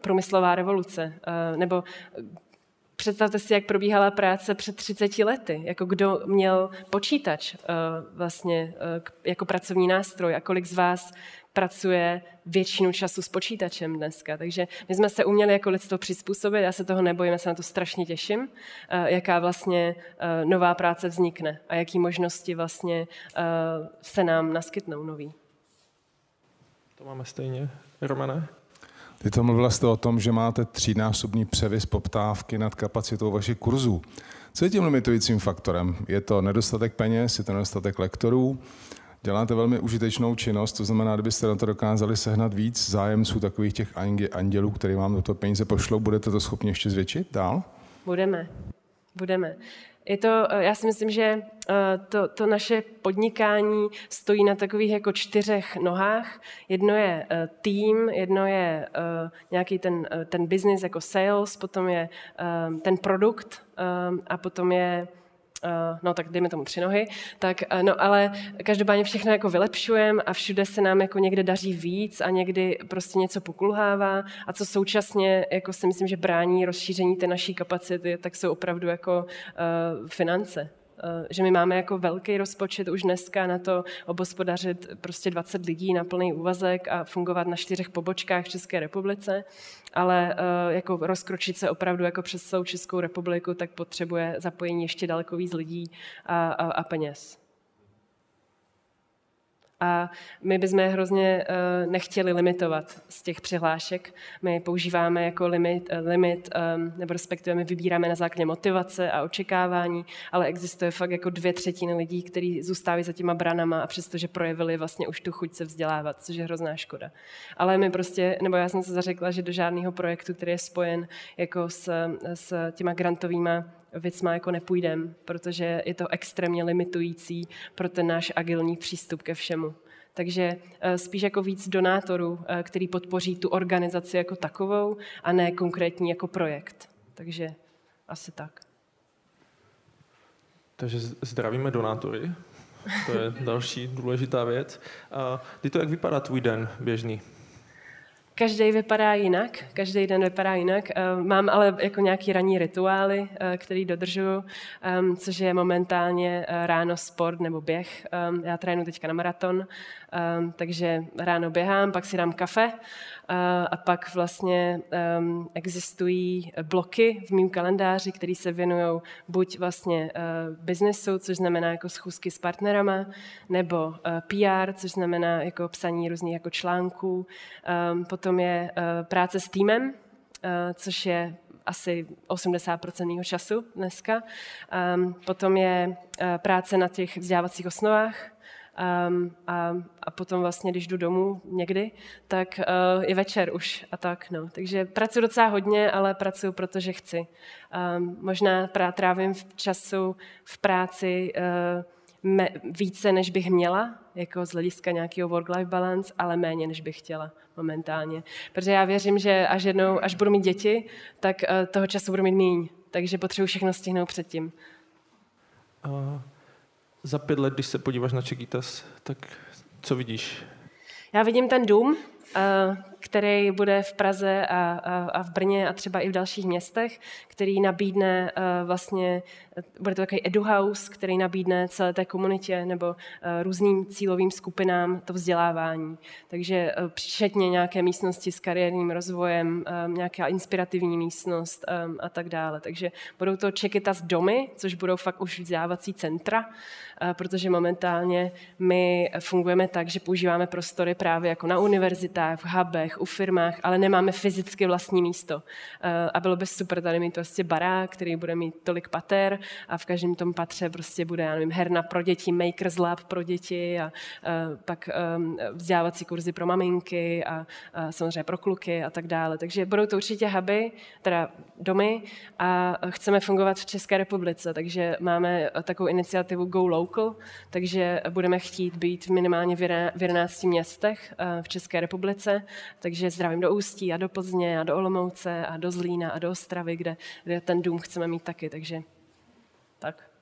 průmyslová revoluce, nebo Představte si, jak probíhala práce před 30 lety, jako kdo měl počítač uh, vlastně uh, jako pracovní nástroj a kolik z vás pracuje většinu času s počítačem dneska. Takže my jsme se uměli jako lidstvo přizpůsobit, já se toho nebojím, já se na to strašně těším, uh, jaká vlastně nová práce vznikne a jaký možnosti vlastně se nám naskytnou nový. To máme stejně. Romane? Ty to mluvila jste o tom, že máte třínásobný převis poptávky nad kapacitou vašich kurzů. Co je tím limitujícím faktorem? Je to nedostatek peněz, je to nedostatek lektorů? Děláte velmi užitečnou činnost, to znamená, kdybyste na to dokázali sehnat víc zájemců takových těch andělů, který vám do toho peníze pošlou, budete to schopni ještě zvětšit dál? Budeme. Budeme. Je to, eh, já si myslím, že eh, to, to naše podnikání stojí na takových jako čtyřech nohách. Jedno je eh, tým, jedno je nějaký ten, ten business jako sales, potom je ten produkt a potom je Eh, no tak dejme tomu tři nohy, tak eh, no ale každopádně všechno jako vylepšujeme a všude se nám jako někde daří víc a někdy prostě něco pokulhává a co současně jako si myslím, že brání rozšíření té naší kapacity, tak jsou opravdu jako uh, finance. Eh, že my máme jako velký rozpočet už dneska na to obospodařit prostě 20 lidí na plný úvazek a fungovat na čtyřech pobočkách v České republice, ale eh, jako rozkročit se opravdu jako přes celou Českou republiku, tak potřebuje zapojení ještě daleko víc lidí a, a, a peněz. A my bychom je hrozně uh, nechtěli limitovat z těch přihlášek. My používáme jako limit, uh, limit um, nebo respektive my vybíráme na základě motivace a očekávání, ale existuje fakt jako dvě třetiny lidí, kteří zůstávají za těma branama a přestože projevili vlastně už tu chuť se vzdělávat, což je hrozná škoda. Ale my prostě, nebo já jsem se zařekla, že do žádného projektu, který je spojen jako s, s těma grantovýma věcma jako nepůjdem, protože je to extrémně limitující pro ten náš agilní přístup ke všemu. Takže eh, spíš jako víc donátorů, eh, který podpoří tu organizaci jako takovou a ne konkrétní jako projekt. Takže asi tak. Takže zdravíme donátory. To je další důležitá věc. A ty to, jak vypadá tvůj den běžný? Každý vypadá jinak, každý den vypadá jinak. Eh, mám ale jako nějaký ranní rituály, eh, který dodržuju, ehm, což je momentálně eh, ráno sport nebo běh. Ehm, já trénu teďka na maraton, ehm, takže ráno běhám, pak si dám kafe a pak vlastně existují bloky v mém kalendáři, které se věnují buď vlastně biznesu, což znamená jako schůzky s partnerama, nebo PR, což znamená jako psaní různých jako článků. Um, potom je uh, práce s týmem, uh, což je asi 80% mého času dneska. Um, potom je uh, práce na těch vzdělávacích osnovách, Um, a, a potom vlastně, když jdu domů někdy, tak uh, je večer už a tak. No. Takže pracuji docela hodně, ale pracuji, protože chci. Um, možná trávím v času v práci uh, me, více, než bych měla, jako z hlediska nějakého work-life balance, ale méně, než bych chtěla momentálně. Protože já věřím, že až jednou, až budu mít děti, tak uh, toho času budu mít míň. Takže potřebuji všechno stihnout předtím. Uh za pět let, když se podíváš na Čekitas, tak co vidíš? Já vidím ten dům, eh, který bude v Praze a, a, a v Brně a třeba i v dalších městech, který nabídne uh, vlastně, bude to takový eduhouse, který nabídne celé té komunitě nebo uh, různým cílovým skupinám to vzdělávání. Takže uh, příčetně nějaké místnosti s kariérním rozvojem, nějaká inspirativní místnost a tak dále. Takže budou to z domy, což budou fakt už vzdělávací centra, protože momentálně my fungujeme tak, že používáme prostory právě jako na univerzitách, v hubech, u firmách, ale nemáme fyzicky vlastní místo. Eh, a bylo by super tady mít prostě barák, který bude mít tolik pater a v každém tom patře prostě bude, já nevím, herna pro děti, Makers Lab pro děti a eh, pak ehm, vzdělávací kurzy pro maminky a samozřejmě pro kluky a tak dále. Takže budou to určitě huby, teda domy a chceme fungovat v České republice, takže máme takovou iniciativu Go Local, takže budeme chtít být minimálně v 11 městech eh, v České republice, takže zdravím do Ústí a do Plzně a do Olomouce a do Zlína a do Ostravy, kde, kde ten dům chceme mít taky, takže tak.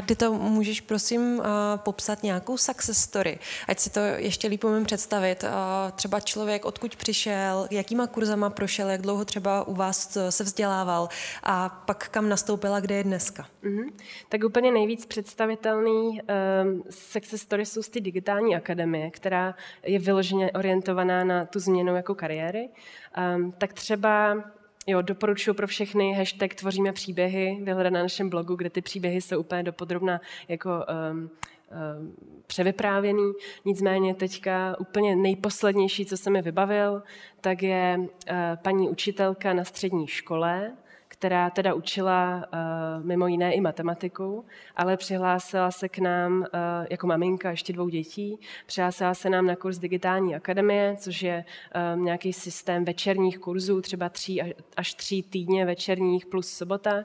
Kdy to můžeš prosím popsat nějakou success story, ať si to ještě líp umím představit. Třeba člověk, odkud přišel, jakýma kurzama prošel, jak dlouho třeba u vás se vzdělával a pak kam nastoupila, kde je dneska. Mm-hmm. Tak úplně nejvíc představitelný um, success story jsou z ty digitální akademie, která je vyloženě orientovaná na tu změnu jako kariéry. Um, tak třeba Jo, doporučuji pro všechny hashtag Tvoříme příběhy, vyhledat na našem blogu, kde ty příběhy jsou úplně dopodrobna jako um, um, převyprávěný. Nicméně teďka úplně nejposlednější, co se mi vybavil, tak je uh, paní učitelka na střední škole, která teda učila uh, mimo jiné i matematiku, ale přihlásila se k nám uh, jako maminka ještě dvou dětí, přihlásila se nám na kurz Digitální akademie, což je uh, nějaký systém večerních kurzů, třeba tří až tří týdně večerních plus sobota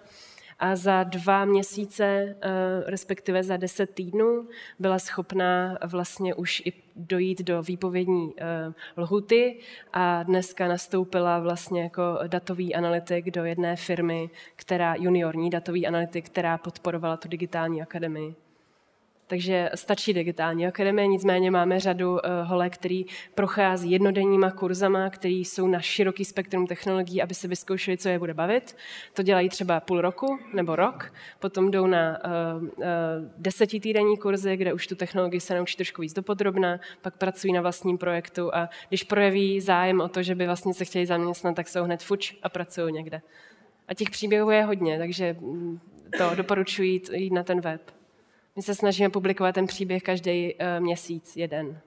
a za dva měsíce, eh, respektive za deset týdnů, byla schopná vlastně už i dojít do výpovědní eh, lhuty a dneska nastoupila vlastně jako datový analytik do jedné firmy, která juniorní datový analytik, která podporovala tu digitální akademii. Takže stačí digitální akademie, nicméně máme řadu uh, holek, který prochází jednodenníma kurzama, které jsou na široký spektrum technologií, aby se vyzkoušeli, co je bude bavit. To dělají třeba půl roku nebo rok, potom jdou na uh, uh, desetitýdenní kurzy, kde už tu technologii se naučí trošku víc dopodrobna, pak pracují na vlastním projektu a když projeví zájem o to, že by vlastně se chtěli zaměstnat, tak jsou hned fuč a pracují někde. A těch příběhů je hodně, takže mm, to doporučuji jít na ten web. My se snažíme publikovat ten příběh každý měsíc, jeden.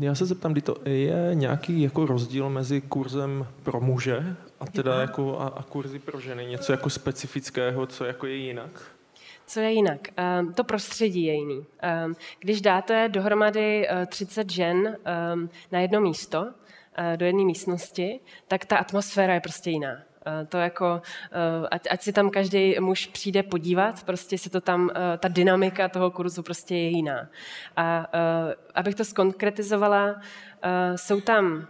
Já se zeptám, to je nějaký jako rozdíl mezi kurzem pro muže a teda jako a, a kurzy pro ženy? Něco jako specifického, co jako je jinak? Co je jinak? Um, to prostředí je jiný. Um, když dáte dohromady uh, 30 žen na jedno místo, do jedné místnosti, tak ta atmosféra je prostě jiná. Uh, to jako, uh, ať, ať si tam každý muž přijde podívat, prostě se to tam, uh, ta dynamika toho kurzu prostě je jiná. A abych to skonkretizovala, jsou tam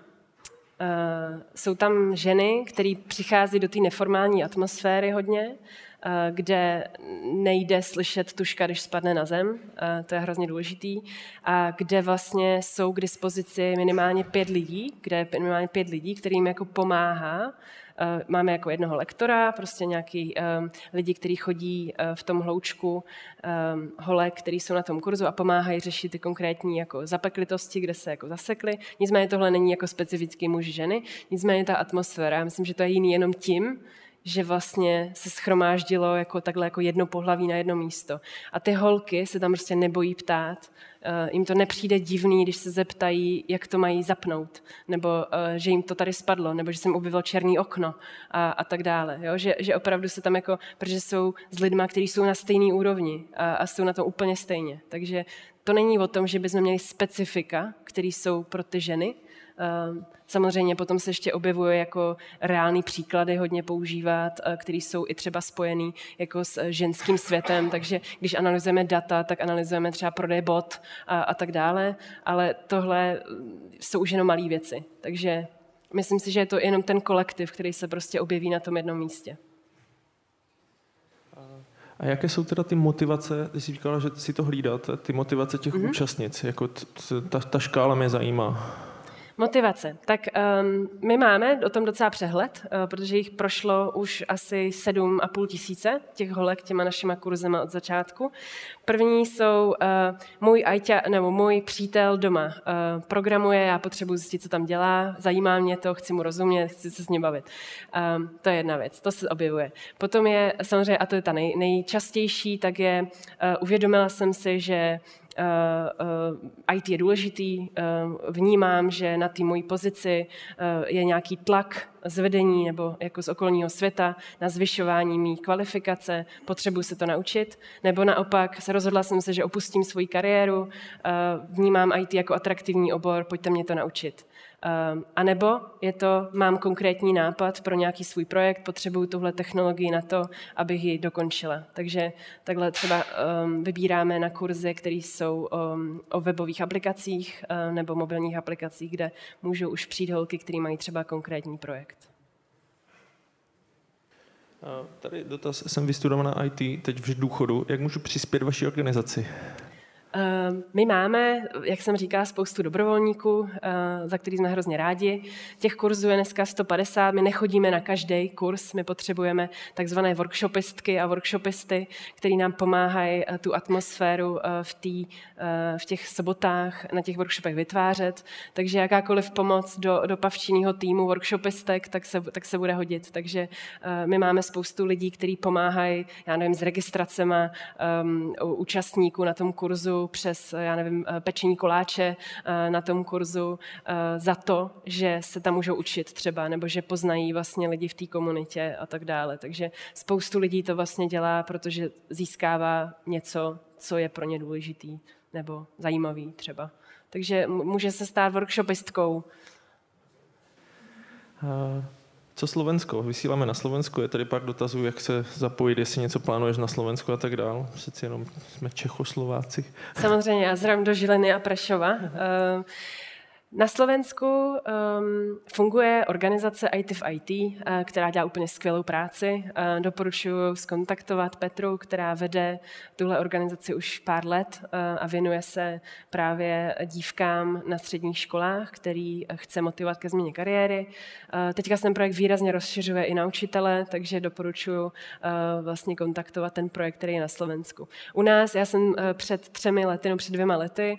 jsou tam ženy, které přichází do té neformální atmosféry hodně, Eh, kde nejde slyšet tuška, když spadne na zem, eh, to je hrozně důležitý, a kde vlastně jsou k dispozici minimálně pět lidí, kde je minimálně pět lidí, kterým jako pomáhá eh, Máme jako jednoho lektora, prostě nějaký um, lidi, kteří chodí uh, v tom hloučku, um, holek, který jsou na tom kurzu a pomáhají řešit ty konkrétní jako zapeklitosti, kde se jako zasekly. Nicméně tohle není jako specifický muž ženy, nicméně ta atmosféra, já myslím, že to je jiný jenom tím, že vlastně se schromáždilo jako takhle jako jedno pohlaví na jedno místo. A ty holky se tam prostě nebojí ptát. Uh, jim to nepřijde divný, když se zeptají, jak to mají zapnout, nebo uh, že jim to tady spadlo, nebo že jsem objevil černý okno a, a tak dále. Jo? Že, že opravdu se tam jako, protože jsou s lidmi, kteří jsou na stejné úrovni a, a jsou na to úplně stejně. Takže to není o tom, že bychom měli specifika, které jsou pro ty ženy, samozřejmě potom se ještě objevuje jako reální příklady hodně používat, eh, které jsou i třeba spojený jako s eh, ženským světem, takže když analyzujeme data, tak analyzujeme třeba prodej bot a, a tak dále, ale tohle mm, jsou už jenom malé věci. Takže myslím si, že je to jenom ten kolektiv, který se prostě objeví na tom jednom místě. A jaké jsou teda ty motivace, ty jsi říkala, že si to hlídáte, ty motivace těch mm-hmm. účastnic, jako ta, ta škála mě zajímá. Motivace. Tak um, my máme o tom docela přehled, uh, protože jich prošlo už asi sedm a půl tisíce těch holek těma našima kurzema od začátku. První jsou uh, můj ajťa, nebo můj přítel doma uh, programuje, já potřebuji zjistit, co tam dělá, zajímá mě to, chci mu rozumět, chci se s ním bavit. Um, to je jedna věc, to se objevuje. Potom je samozřejmě, a to je ta nej, nejčastější, tak je, uh, uvědomila jsem si, že IT je důležitý, uh, vnímám, že na té mojí pozici je nějaký tlak z vedení nebo jako z okolního světa na zvyšování mý kvalifikace, potřebuji se to naučit, nebo naopak se rozhodla jsem se, že opustím svoji kariéru, vnímám IT jako atraktivní obor, pojďte mě to naučit. Ehm, a nebo je to, mám konkrétní nápad pro nějaký svůj projekt, potřebuju tuhle technologii na to, abych ji dokončila. Takže takhle třeba um, vybíráme na kurzy, které jsou um, o webových aplikacích nebo mobilních aplikacích, kde můžou už přijít holky, které mají třeba konkrétní projekt. Tady dotaz, jsem vystudovaná IT, teď v důchodu. Jak můžu přispět vaší organizaci? Ehm, my máme, jak jsem říkala, spoustu dobrovolníků, eh, za který jsme hrozně rádi. Těch kurzů je dneska 150, my nechodíme na každý kurz, my potřebujeme takzvané workshopistky a workshopisty, který nám pomáhají eh, tu atmosféru eh, v, tý, v těch sobotách na těch workshopech vytvářet. Takže jakákoliv pomoc do, do pavčíního týmu workshopistek, tak se, tak se bude hodit. Takže my máme spoustu lidí, kteří pomáhají, já nevím, s registracema um, účastníků na tom kurzu, přes, já nevím, eh, pečení koláče eh, na tom kurzu eh, za to, že se tam můžou učit třeba, nebo že poznají vlastně lidi v té komunitě a tak dále. Takže spoustu lidí to vlastně dělá, protože získává něco, co je pro ně důležitý nebo zajímavý třeba. Takže může se stát workshopistkou. Co Slovensko? Vysíláme na Slovensku, je tady pár dotazů, jak se zapojit, jestli něco plánuješ na Slovensku a tak dál. Přeci jenom jsme Čechoslováci. Samozřejmě, já zdravím do Žiliny a Prešova. Uh, na Slovensku um, funguje organizace IT v IT, uh, která dělá úplně skvělou práci. Uh, doporučuji skontaktovat Petru, která vede tuhle organizaci už pár let uh, a věnuje se právě dívkám na středních školách, který chce motivovat ke změně kariéry. Teďka se ten projekt výrazně rozšiřuje i na učitele, takže doporučuji vlastně kontaktovat ten projekt, který je na Slovensku. U nás, já jsem před třemi lety, no před dvěma lety,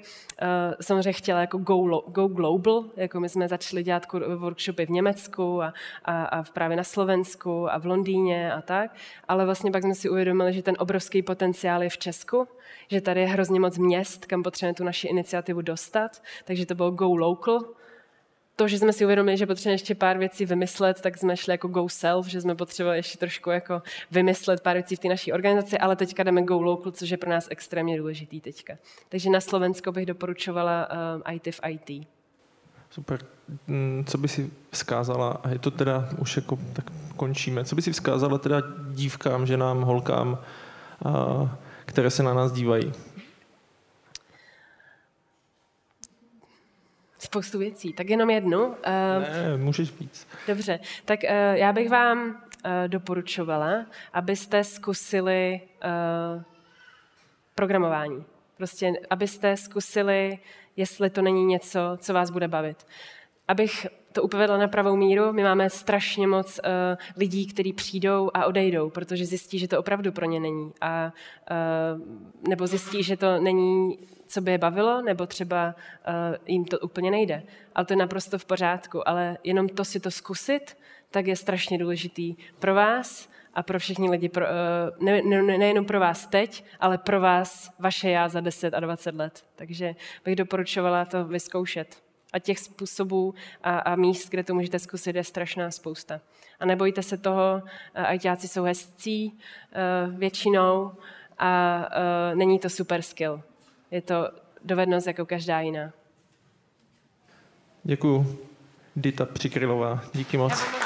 samozřejmě chtěla jako go, go global, jako my jsme začali dělat workshopy v Německu a, a, a právě na Slovensku a v Londýně a tak, ale vlastně pak jsme si uvědomili, že ten obrovský potenciál je v Česku, že tady je hrozně moc měst, kam potřebujeme tu naši iniciativu dostat, takže to bylo Go Local, to, že jsme si uvědomili, že potřebujeme ještě pár věcí vymyslet, tak jsme šli jako go self, že jsme potřebovali ještě trošku jako vymyslet pár věcí v té naší organizaci, ale teďka jdeme go local, což je pro nás extrémně důležitý teďka. Takže na Slovensko bych doporučovala uh, eh, IT v IT. Super. Mm, co by si vzkázala, a je to teda už jako, tak končíme, co by si vzkázala teda dívkám, ženám, holkám, které se na nás dívají? spoustu věcí. Tak jenom jednu. Ne, můžeš víc. Dobře, tak uh, já bych vám uh, doporučovala, abyste zkusili programování. Prostě, abyste zkusili, jestli to není něco, co vás bude bavit. Abych to upovedla na pravou míru, my máme strašně moc uh, lidí, kteří přijdou a odejdou, protože zjistí, že to opravdu pro ně není. A, uh, nebo zjistí, že to není co by je bavilo, nebo třeba uh, jim to úplně nejde. Ale to je naprosto v pořádku. Ale jenom to si to zkusit, tak je strašně důležitý pro vás a pro všechny lidi, pro, uh, ne, ne, nejenom pro vás teď, ale pro vás, vaše já za 10 a 20 let. Takže bych doporučovala to vyzkoušet. A těch způsobů a, a míst, kde to můžete zkusit, je strašná spousta. A nebojte se toho, ajťáci jsou hezcí uh, většinou a není to super skill. Je to dovednost jako každá jiná. Děkuju. Dita Přikrylová. Díky moc.